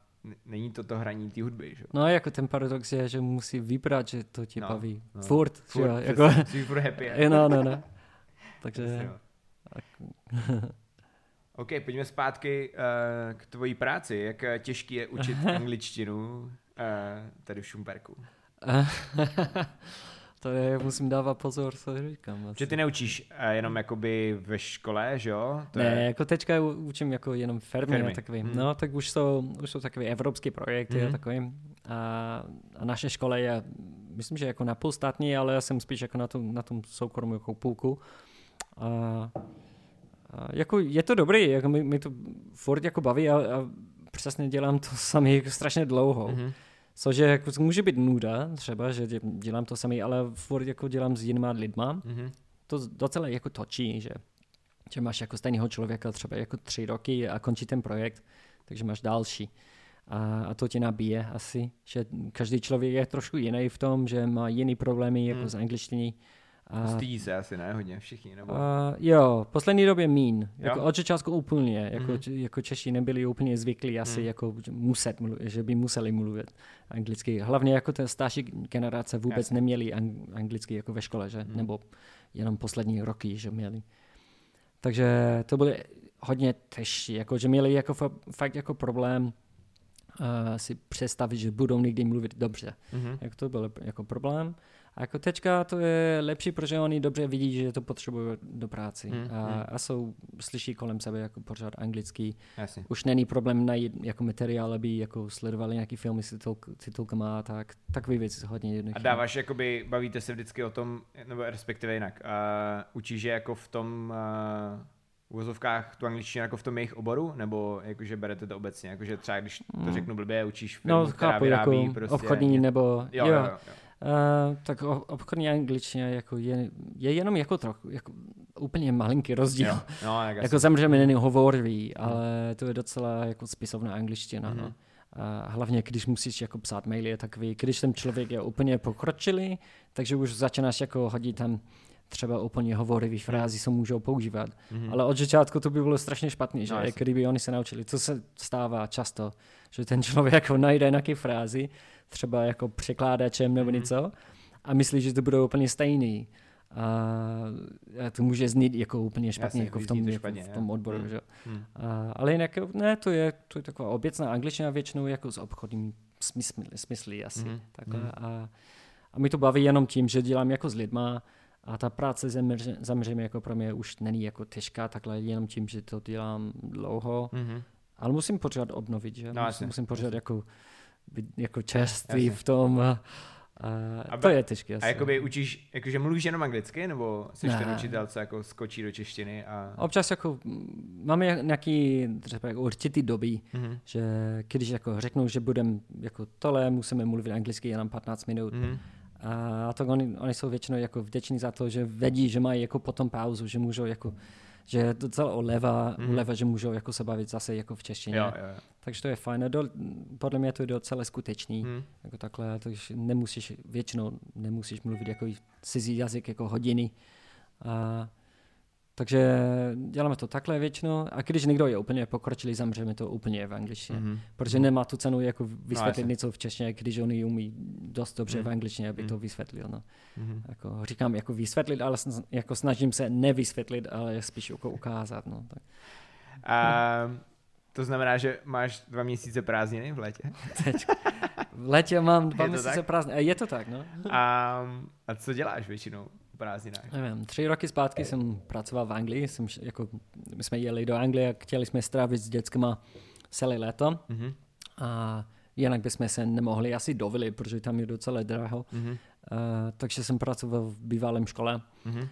není to to hraní té hudby, že. No jako ten paradox je, že musí vybrat, že to tě No, baví. no. Furt, Furt, že jo, jako, jsi furt happy. [LAUGHS] no, no, no. Takže, jo. [LAUGHS] OK, pojďme zpátky uh, k tvojí práci. Jak eh, těžký je učit [LAUGHS] angličtinu uh, tady v Šumperku? [LAUGHS] to je, musím dávat pozor, co říkám. asi. Že ty neučíš uh, jenom jakoby ve škole, že jo? To ne, je, jako teďka učím jako jenom firmy, Firmy, takový. mhm. No, tak už jsou, už jsou takové evropské projekty Mhm. a takový. A, a naše škola je, myslím, že jako napůl státní, ale já jsem spíš jako na tom, na tom soukromém jako půlku. A, a jako je to dobrý, jako mi, mi to furt jako baví a, a přesně dělám to [LAUGHS] sami jako strašně dlouho. Mhm. Což je, jako, může být nuda třeba, že dě- dělám to sami, ale furt jako dělám s jinýma lidma Mhm. to docela jako točí, že, že máš jako stejného člověka třeba jako tři roky a končí ten projekt, takže máš další. A, a to tě nabíje asi, že každý člověk je trošku jiný v tom, že má jiný problémy jako Hmm. z angličtiny. A, Stydí se asi, ne? Hodně všichni, nebo? a, jo, v poslední době mín. Jako od začátku úplně. Jako, Mhm. jako Češi nebyli úplně zvyklí asi, Mhm. jako muset, že by museli mluvit anglicky. Hlavně jako ta starší generace vůbec Jasně. neměli ang- anglicky jako ve škole, že? Mhm. Nebo jenom poslední roky, že měli. Takže to bylo hodně těžší, jako, že měli jako fa- fakt jako problém uh, si představit, že budou někdy mluvit dobře. Mhm. Jak to byl jako problém. A jako teďka to je lepší, protože oni dobře vidí, že to potřebují do práci. Hmm, a, hmm. a jsou, slyší kolem sebe jako pořád anglicky. Jasně. Už není problém najít jako materiál, aby jako sledovali nějaký filmy s titulk, titulkama a tak. Takový věci hodně A jednoduché. dáváš, jakoby, bavíte se vždycky o tom, nebo respektive jinak, uh, učíš je jako v tom uh, uvozovkách tu angličtinu jako v tom jejich oboru, nebo jakože berete to obecně, jakože třeba když to Mm. řeknu blbě, učíš firmu, No, která chápu, vyrábí jako prostě... obchodní nebo... Jo, jo, jo. jo. Uh, tak obchodní angličtina jako je, je jenom jako trochu, jako úplně malinký rozdíl. jo. No, tak Jako samozřejmě není hovorový, ale to je docela jako spisovná angličtina. Mhm. No. A hlavně, když musíš jako psát maily, je takový, když ten člověk je úplně pokročilý, takže už začínáš jako hodit tam třeba úplně hovorivý frázy, co můžou používat. Mhm. Ale od začátku to by bylo strašně špatný, že? No, No, kdyby oni se naučili. To se stává často, že ten člověk jako najde nějaké frázy, třeba jako překládačem nebo Mhm. něco, a myslí, že to budou úplně stejný. A a to může znít jako úplně špatně, Jasně, jako v tom, to jako špatně, v tom odboru. Hmm. Že? Hmm. A, ale jinak, ne, to je, to je taková obecná angličtina většinou jako s obchodním smysly, smysly asi. Mhm. Takhle. Mhm. A, a mi to baví jenom tím, že dělám jako s lidma a ta práce zaměř- samozřejmě jako pro mě už není jako těžká, takhle jenom tím, že to dělám dlouho, Mhm. ale musím pořád obnovit, že? No, musím, musím pořád jako, jako čerstvý Jasně. v tom. A, a, A to je těžké. A jakoby učíš, jakože mluvíš jenom anglicky, nebo jsi Ne. ten učitel, co jako skočí do češtiny a... Občas jako máme nějaký třeba jako určitý doby, Mhm. že když jako řeknou, že budeme jako tohle, musíme mluvit anglicky jenom 15 minut. Mhm. A to oni, oni jsou většinou jako vděční za to, že vědí, že mají jako potom pauzu, že můžou jako že je docela uleva, Mhm. mm. uleva, že můžou jako se bavit zase jako v češtině. Jo, jo, jo. Takže to je fajn. A Do, podle mě to je docela skutečný. Mhm. Jako takhle, takže nemusíš, většinou nemusíš mluvit jako cizí jazyk jako hodiny. A, takže děláme to takhle většinou a když někdo je úplně pokročilý, zamřeme to úplně v angličtině. Mhm. Protože nemá tu cenu jako vysvětlit jasně. no, něco v češtině, když oni umí dost dobře Mhm. v angličtině, aby Mhm. to vysvětlil. No. Mhm. Jako, říkám jako vysvětlit, ale sn- jako snažím se nevysvětlit, ale spíš jako ukázat. No. Tak. A to znamená, že máš dva měsíce prázdniny v létě? [LAUGHS] Teď. V létě mám [LAUGHS] dva měsíce prázdniny. Je to tak, no. A, a co děláš většinou prázdninách? Nevím, tři roky zpátky jsem pracoval v Anglii, jsem, jako, my jsme jeli do Anglie a chtěli jsme strávit s dětskama celé léto Mhm. a jinak bychom se nemohli asi dovolit, protože tam je docela draho. Mhm. Uh, takže jsem pracoval v bývalém škole, Mhm. uh,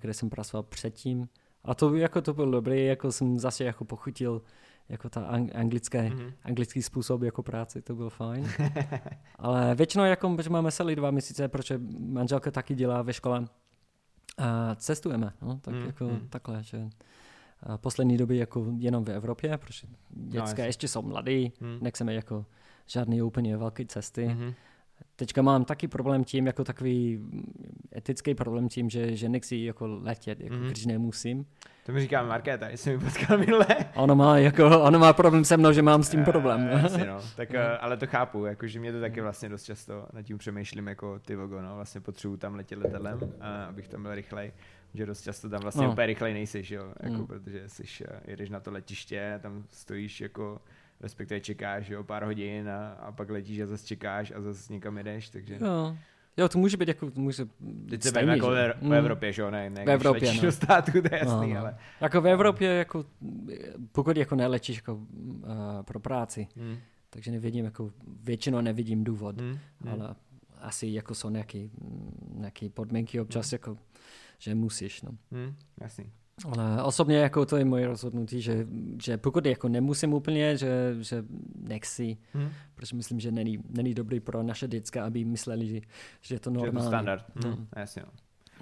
kde jsem pracoval předtím. A to jako to bylo dobré, jako jsem zase jako pochutil jako ta ang- anglické, Mhm. anglický způsob jako práce, to byl fajn. [LAUGHS] Ale většinou jako, že máme celý dva měsíce, protože manželka taky dělá ve škole a cestujeme, no, tak Mm, jako mm. takhle, že poslední doby jako jenom v Evropě, protože dětské jasně. ještě jsou mladí, Mm. nechceme jako žádný úplně velké cesty. Mhm. Teďka mám taky problém tím, jako takový etický problém tím, že, že nechci jako letět, jako Mhm. když nemusím. To mi říká Markéta, jestli mi potkal minule. A [LAUGHS] Ona má, jako, ona má problém se mnou, že mám s tím problém. Eh, Jasně, no. Tak, No. eh, ale to chápu, jako, že mě to taky vlastně dost často nad tím přemýšlím, jako ty vogo, no, vlastně potřebuju tam letět letadlem, a abych tam byl rychlej, že dost často tam vlastně No. úplně rychlej nejsiš, jo, jako, Mm. protože jsi, eh, jedeš na to letiště, tam stojíš jako, respektive čekáš, jo, pár hodin a, a pak letíš a zase čekáš a zase někam jedeš, takže... Jo. Jo, to může být jako, to může Teď se stejný, jako že? ve, Mm. v Evropě, že jo, ne, ne V Evropě, no. do státu, to je jasný, No, no. ale... Jako v Evropě, jako, pokud jako nelečíš jako, uh, pro práci, Mm, takže nevidím, jako většinou nevidím důvod, mm, mm. ale asi jako jsou nějaké, podmínky občas, jako, že musíš, no. Mm, jasný. Ale osobně jako to je moje rozhodnutí, že, že pokud jako nemusím úplně, že, že nechci, Mm. protože myslím, že není, není dobrý pro naše děcka, aby mysleli, že, že je to Že je to normální. standard. No. Mm, jasně, no.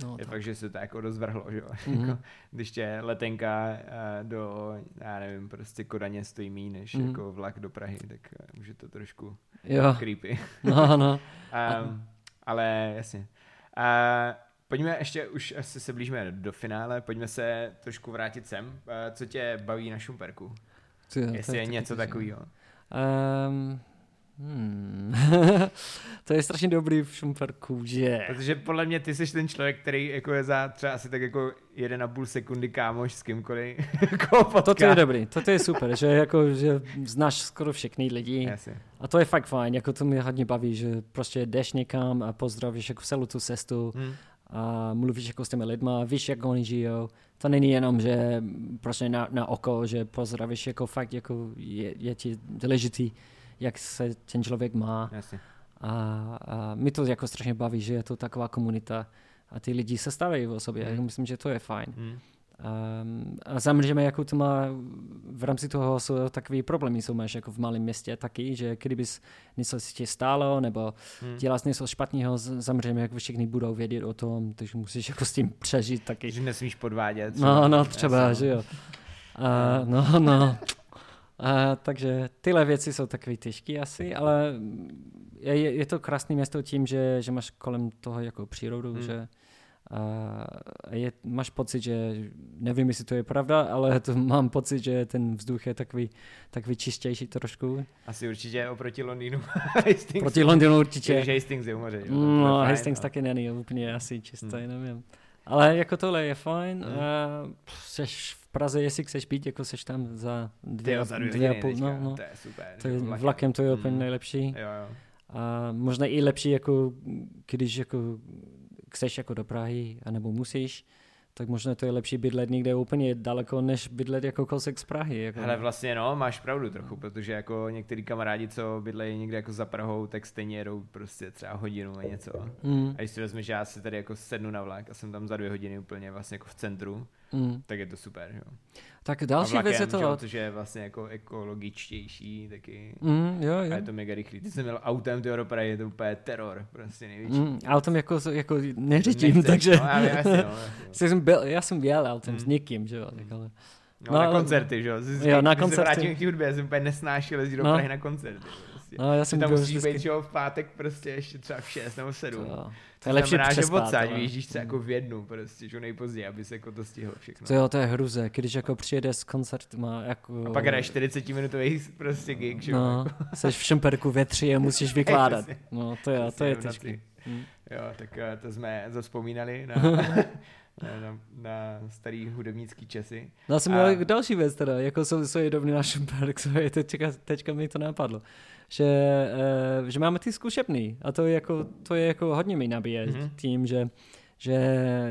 No, Je tak. fakt, že se to jako rozvrhlo, že. [LAUGHS] Mhm. Jako, když tě letenka eh, do, já nevím, prostě Kodaně stojí méně než Mhm. jako vlak do Prahy, tak eh, už je to trošku Jo, creepy. no, no. [LAUGHS] um, ale jasně. Uh, pojďme ještě, už asi se blížíme do finále, pojďme se trošku vrátit sem. Uh, co tě baví na Šumperku? To, to Jestli je něco takového. Um, hmm. [LAUGHS] to je strašně dobrý v Šumperku, že... Protože podle mě ty jsi ten člověk, který jako je za třeba asi tak jako jeden a půl sekundy kámoš s kýmkoliv [LAUGHS] jako. Toto je dobrý, toto je super, že jako, že znáš skoro všechny lidi Jasně. a to je fakt fajn, jako to mě hodně baví, že prostě jdeš někam a pozdravíš jako celou tu cestu Hm. A mluvíš jako s těmi lidma, víš, jak oni žijou. To není jenom, že prostě na, na oko, že pozdravíš, jako fakt jako je, je ti důležitý, jak se ten člověk má. Jasně. A, a mi to jako strašně baví, že je to taková komunita a ty lidi se staví o sobě. Mm. Mm. Myslím, že to je fajn. Hm. Um, a samozřejmě jako to má v rámci toho jsou takový problémy, jsou máš jako v malém městě taky, že kdybys něco si tě stálo nebo Hm. děláš něco špatného, samozřejmě jako všichni budou vědět o tom, takže musíš jako s tím přežít taky. Že nesmíš podvádět. No, no, třeba, Jasně, že jo. A, no, no. A, takže tyhle věci jsou takový těžké asi, ale je, je, to krásné město tím, že, že máš kolem toho jako přírodu, Hmm. hmm. že a je, máš pocit, že nevím, jestli to je pravda, ale [LAUGHS] to mám pocit, že ten vzduch je takový, takový čistější trošku. Asi určitě oproti Londýnu. [LAUGHS] Proti Londýnu určitě. Hastings je u moře. jo, to je No, fajn, Hastings no. taky není úplně asi čistý, Hmm. nevím. Ale jako tohle je fajn. Hmm. Uh, seš v Praze, jestli chceš být, jako seš tam za dvě, jo, za dvě dvě a půl, no, no. To je super. To že je, jo, vlakem to je úplně Hmm. nejlepší. Jo, jo. A možná i lepší, jako když jako chceš jako do Prahy, anebo musíš, tak možná to je lepší bydlet někde úplně daleko, než bydlet jako kousek z Prahy. Jako. Hele, vlastně no, máš pravdu trochu, protože jako některý kamarádi, co bydlejí někde jako za Prahou, tak stejně jedou prostě třeba hodinu a něco. mm, A když si vezmeš, že já si tady jako sednu na vlak a jsem tam za dvě hodiny úplně vlastně jako v centru, mm. tak je to super, jo. Tak A další vlakem, věc je že jo, to... což je vlastně jako ekologičtější taky. Mm, jo, A jo. je to mega rychlý. Ty jsi měl autem do Prahy, je to úplně teror, prostě největší. Mm, autem jako, jako Nechceš, takže... No, ale jasně, no, jasně. [LAUGHS] Jsem byl, já jsem jel autem Mm. s někým, že jo, tak ale... No, No, na koncerty, že jo? Jo, na když se koncerty. vrátím k hudbě, já jsem úplně nesnášel jezdit do No. Prahy na koncerty. Prostě. No, já jsem tam byl musíš vždycky... být, že v pátek prostě ještě třeba v 6 nebo 7. To, jo. to je lepší znamená, že odsaď vyjíždíš třeba jako v jednu, prostě, že nejpozději, aby se jako to stihlo všechno. To jo, to je hruze, když jako přijede z koncert, má jako... A pak hraješ 40 minutový prostě gig, že jo. No, jako. jsi v Šumperku ve tři a musíš vykládat. [LAUGHS] No, to jo, to je těžké. Mm. Jo, tak eh, to jsme zaspomínali na, [LAUGHS] na, na, na starý hudebnický časy. No já jsem měl a... další věc teda, jako jsou, jsou jedovny na Šumperk, [LAUGHS] teďka, teďka mi to napadlo, že, uh, že máme ty zkušebný a to je jako, to je jako hodně mi nabíje mm-hmm. tím, že že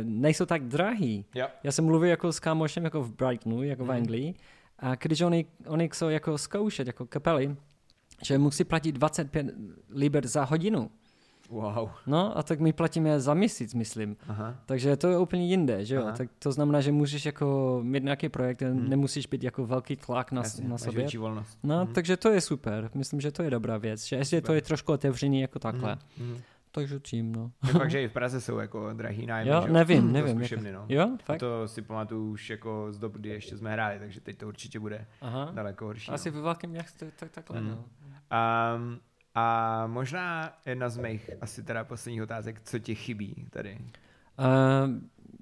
nejsou tak drahý. Jo. Já jsem mluvil jako s kámošem jako v Brightonu, jako mm. v mhm. Anglii a když oni, oni chcou jako zkoušet jako kapely, že musí platit 25 liber za hodinu. Wow. No a tak my platíme za měsíc, myslím. Aha. Takže to je úplně jinde, že jo? Aha. Tak to znamená, že můžeš jako mít nějaký projekt, hmm. nemusíš být jako velký tlak na, Jasně, na sobě. volnost. No, hmm. takže to je super. Myslím, že to je dobrá věc. Že ještě to je trošku otevřený jako takhle. Hmm. Hmm. Takže tím, no. Fakt, [LAUGHS] že i v Praze jsou jako drahý nájmy, Jo, že? nevím, nevím. Zkušebny, no. Jo, fakt? A to si pamatuju už jako z doby, kdy ještě jsme hráli, takže teď to určitě bude Aha. daleko horší. Asi no. ve velkém městě tak, takhle, mm. no. Um, a možná jedna z mých asi teda posledních otázek, co ti chybí tady? Uh,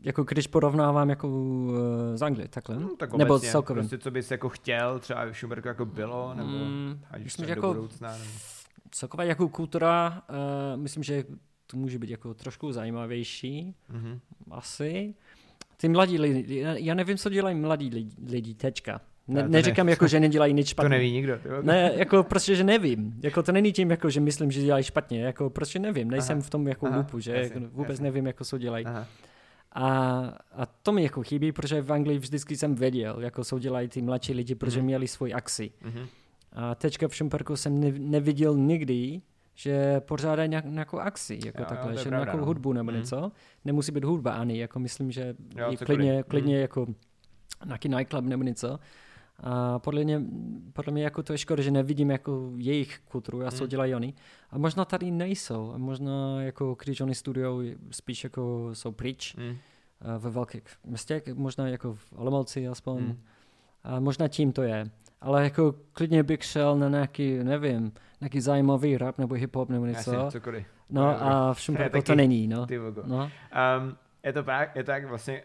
jako když porovnávám jako uh, z Anglie, takhle? Hmm, tak obecně, nebo celkově. Prostě co bys jako chtěl, třeba v Šumberku jako bylo, nebo mm, ať už do jako, budoucna. Nebo... Celková jako kultura, uh, myslím, že to může být jako trošku zajímavější, mm-hmm. asi. Ty mladí lidi, já nevím, co dělají mladí lidi, lidi tečka. Ne, neříkám ne, jako, že nedělají nic špatně. [LAUGHS] To neví nikdo. Ne, jako prostě, že nevím. Jako to není tím, jako, že myslím, že dělají špatně. Jako prostě nevím. Nejsem aha, v tom jako aha, lupu, že jako, vůbec nevím, jako co dělají. Aha. A, a to mi jako chybí, protože v Anglii vždycky jsem věděl, jako co dělají ty mladší lidi, protože mm-hmm. měli svůj akci. Mm-hmm. A teďka v Šumperku jsem ne, neviděl nikdy, že pořádají nějak, nějakou akci, jako jo, takhle, jo, že pravda, nějakou no. hudbu nebo mm. něco. Nemusí být hudba ani, jako myslím, že jo, klidně, klidně mm. jako nějaký nightclub nebo něco. A podle mě, podle mě jako to je škoda, že nevidím jako jejich kulturu a co mm. dělají oni. A možná tady nejsou. A možná jako když oni studují, spíš jako jsou pryč mm. ve velkých městech, možná jako v Olomouci aspoň. Mm. A možná tím to je. Ale jako klidně bych šel na nějaký, nevím, nějaký zajímavý rap nebo hip-hop nebo něco. Jasně, cokoliv. No a v Šumperku [LAUGHS] to není, no. no. Um, je to tak, je tak vlastně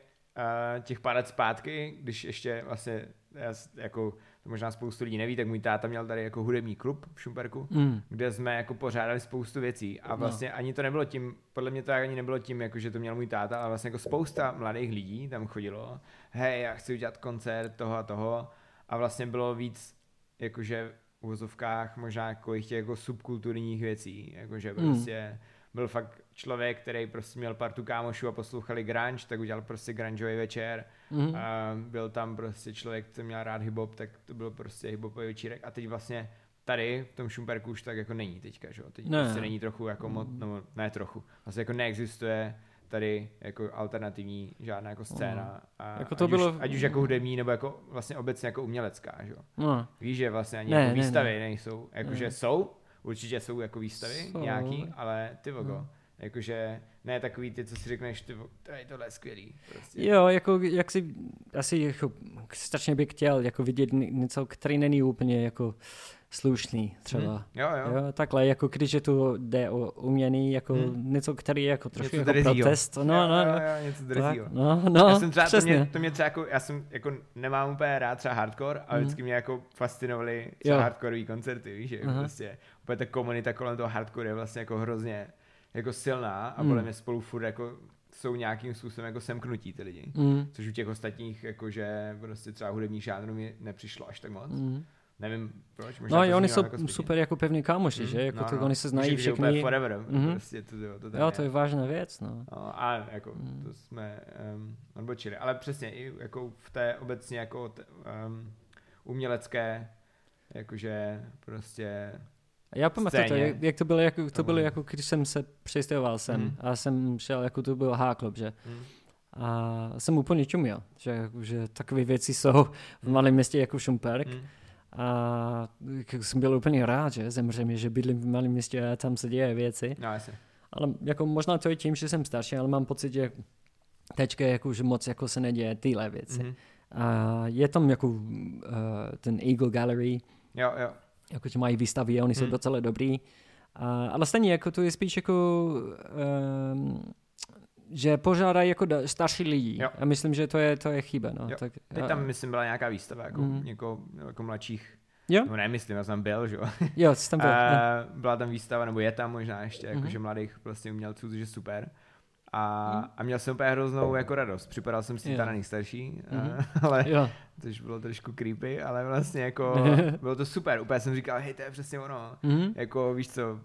uh, těch pár let zpátky, když ještě vlastně já, jako to možná spoustu lidí neví, tak můj táta měl tady jako hudební klub v Šumperku, mm. kde jsme jako pořádali spoustu věcí a no. vlastně no. ani to nebylo tím, podle mě to ani nebylo tím, jako že to měl můj táta, ale vlastně jako spousta mladých lidí tam chodilo, hej, já chci udělat koncert toho a toho a vlastně bylo víc jakože v uvozovkách možná jako těch jako subkulturních věcí, jakože mm. prostě byl fakt člověk, který prostě měl partu kámošů a poslouchali grunge, tak udělal prostě grungeový večer. Mm-hmm. A byl tam prostě člověk, který měl rád hip-hop, tak to byl prostě hip-hopový večírek. A teď vlastně tady v tom Šumperku už tak jako není teďka, že? Teď ne. prostě není trochu jako moc, no, ne trochu. Vlastně jako neexistuje tady jako alternativní žádná jako scéna. A jako to ať, bylo... už, ať už jako hudební, nebo jako vlastně obecně jako umělecká, že jo. No. Víš, že vlastně ani ne, jako ne, výstavy ne. nejsou, jakože jsou, určitě jsou jako výstavy jsou. nějaký, ale ty vogo. No. Jakože ne takový ty, co si řekneš, ty, tady tohle je skvělý. Prostě. Jo, jako jak si, asi jako, strašně bych chtěl jako vidět něco, který není úplně jako slušný třeba. Hmm. Jo, jo. jo, takhle, jako když je tu jde o umění, jako hmm. něco, který je jako trošku něco jako protest. No, jo, no, no, jo, něco drzího. No, no, já jsem třeba, to mě, to mě třeba jako, já jsem jako nemám úplně rád třeba hardcore, ale hmm. vždycky mě jako fascinovaly třeba hardcoreové koncerty, víš, že jako prostě úplně ta komunita kolem toho hardcore je vlastně jako hrozně jako silná a hmm. podle mě spolu furt jako jsou nějakým způsobem jako semknutí ty lidi. Mm. Což u těch ostatních, jakože prostě třeba hudební žánru mi nepřišlo až tak moc. Mm. Nevím proč. Možná no, oni jsou jako super jako pevný kámoši, mm. že? Jako no, to, no. oni se znají všichni. forever. Mm-hmm. Prostě to, to, to jo, to je vážná věc, no. no a jako mm. to jsme um, odbočili. Ale přesně, i jako v té obecně jako t, um, umělecké, jakože prostě já pamatuju to, jak, jak to bylo, jako, to bylo jako když jsem se přestěhoval sem mm. a jsem šel, jako to byl H-klub, že? Mm. A jsem úplně čuměl, že, že takové věci jsou v malém městě jako Šumperk. Mm. A jsem byl úplně rád, že zemře že bydlím v malém městě a tam se děje věci. No. Ale jako možná to je tím, že jsem starší, ale mám pocit, že teďka jako, že moc jako se neděje tyhle věci. Mm. A je tam jako uh, ten Eagle Gallery. Jo, jo jako že mají výstavy a oni hmm. jsou docela dobrý. A, ale stejně jako to je spíš jako um, že požádají jako starší lidi. Jo. A myslím, že to je, to je chyba. No. Tak, Teď tam, myslím, byla nějaká výstava jako, mm. něko, jako mladších Jo? No nemyslím, já jsem byl, že jo. Jo, jsi tam byl. A byla tam výstava, nebo je tam možná ještě, Mhm. jakože mladých vlastně umělců, což je super. A, Mhm. a měl jsem úplně hroznou jako radost. Připadal jsem si na nejstarší, Mhm. [LAUGHS] ale Jo. Což bylo trošku creepy, ale vlastně jako [LAUGHS] bylo to super. Úplně jsem říkal, hej, to je přesně ono. Mhm. Jako víš co,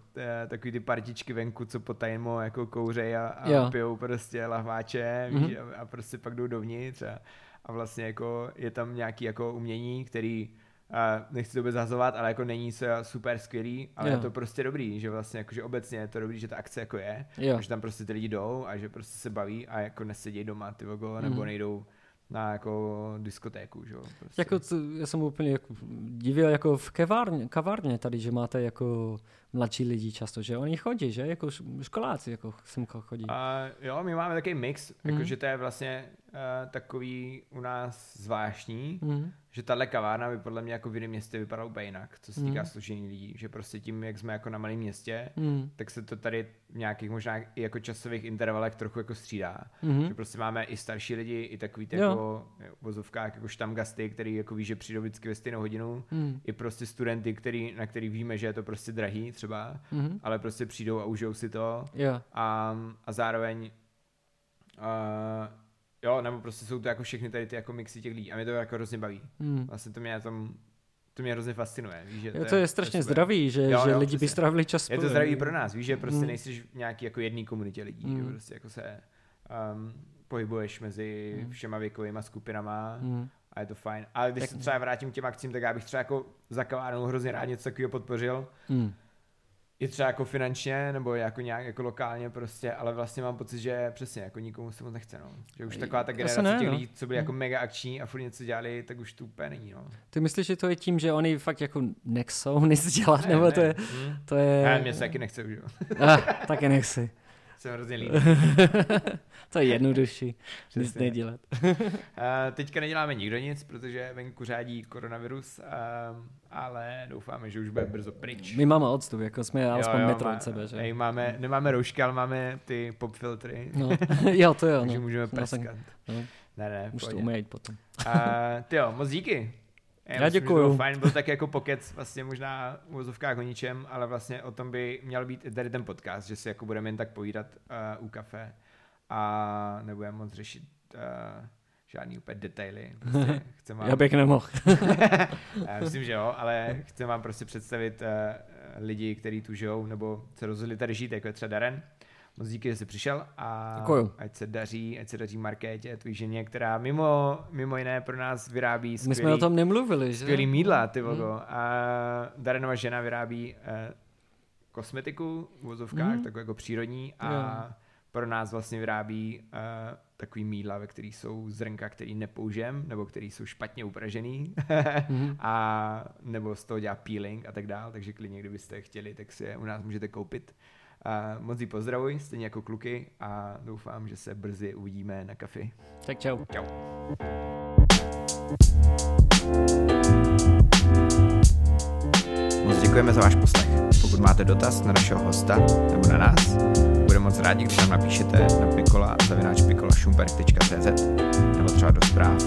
takový ty partičky venku, co potajmo jako kouřej a, a Jo. pijou prostě lahváče, Mhm. víš, a, a prostě pak jdou dovnitř a, a vlastně jako je tam nějaký jako umění, který a nechci to vůbec zahazovat, ale jako není se super skvělý, ale Jo. je to prostě dobrý, že vlastně jako, že obecně je to dobrý, že ta akce jako je, Jo. že tam prostě ty lidi jdou a že prostě se baví a jako nesedí doma ty vogo, nebo Mhm. nejdou na jako diskotéku, že jo. Prostě. Jako to, já jsem úplně jako divil jako v kavárně, kavárně tady, že máte jako mladší lidi často, že oni chodí, že jako školáci jako sem chodí. A jo, my máme takový mix, Mhm. jakože to je vlastně uh, takový u nás zvláštní, Mhm. že tahle kavárna by podle mě jako v jiném městě vypadala úplně jinak, co se týká Mhm. složení lidí, že prostě tím, jak jsme jako na malém městě, Mhm. tak se to tady v nějakých možná i jako časových intervalech trochu jako střídá. Mhm. Že prostě máme i starší lidi, i takový ty Jo. jako v vozovkách, jako štamgasty, který jako ví, že přijdou vždycky ve stejnou hodinu, Mhm. i prostě studenty, který, na který víme, že je to prostě drahý třeba, Mhm. ale prostě přijdou a užijou si to Jo. a, a zároveň uh, jo, nebo prostě jsou to jako všechny tady ty jako mixy těch lidí a mě to jako hrozně baví. Mhm. Vlastně to mě na tom, to mě hrozně fascinuje, víš, že Jo, to je strašně super. zdravý, že, Jo, že jo, lidi by přesně. strávili čas Je to zdravý pro nás, víš, že prostě Mm. nejsi v nějaký jako jedný komunitě lidí, Mm. že prostě jako se um, pohybuješ mezi Mm. všema věkovými skupinama Mhm. a je to fajn. Ale když Tak- se třeba vrátím k těm akcím, tak já bych třeba jako za kavárnou hrozně rád něco takového podpořil. Mhm. I třeba jako finančně, nebo jako nějak jako lokálně prostě, ale vlastně mám pocit, že přesně jako nikomu se moc nechce, no. Že už taková ta generace ne, těch no. lidí, co byli jako mega akční a furt něco dělali, tak už to úplně není, no. Ty myslíš, že to je tím, že oni fakt jako nechcou [LAUGHS] nic dělat, Ne, nebo ne. to je, Hm. to je... Já mě se taky nechce už, jo. Ah, taky nechci. Jsem hrozně líný. [LAUGHS] to je jednodušší, [LAUGHS] nic nedělat. Uh, [LAUGHS] teďka neděláme nikdo nic, protože venku řádí koronavirus, um, ale doufáme, že už bude brzo pryč. My máme odstup, jako jsme alespoň metr má- od sebe, že? Ej, máme, nemáme roušky, ale máme ty pop filtry, No. jo, to jo, takže no. můžeme No, prskat. no. Ne, ne, Už to umejt potom. Uh, ty jo, moc díky. Já myslím, děkuju. Bylo fajn, byl tak jako pokec vlastně možná v uvozovkách o ničem, ale vlastně o tom by měl být i tady ten podcast, že si jako budeme jen tak povídat uh, u kafe a nebudeme moc řešit uh, žádný úplně detaily. Prostě [LAUGHS] vám, Já bych nemohl. [LAUGHS] Myslím, že jo, ale chci vám prostě představit uh, lidi, kteří tu žijou, nebo se rozhodli tady žít, jako je třeba Darren. Moc díky, že jsi přišel a Děkuju. ať se daří, ať se daří Markétě, tvý ženě, která mimo, mimo jiné pro nás vyrábí My skvělý, jsme o tom nemluvili, že? skvělý mídla, ty vogo. Mm. A Darrenova žena vyrábí uh, kosmetiku v vozovkách, Mm. takovou jako přírodní a Jo. pro nás vlastně vyrábí uh, takový mídla, ve kterých jsou zrnka, který nepoužijem, nebo který jsou špatně upražený [LAUGHS] Mhm. a nebo z toho dělá peeling a tak dál, takže klidně, kdybyste chtěli, tak si je u nás můžete koupit. A moc jí pozdravuj, stejně jako kluky a doufám, že se brzy uvidíme na kafi. Tak čau. Čau. Moc děkujeme za váš poslech. Pokud máte dotaz na našeho hosta nebo na nás, budeme moc rádi, když nám napíšete na pikola.pikola.schumperk.cz nebo třeba do zpráv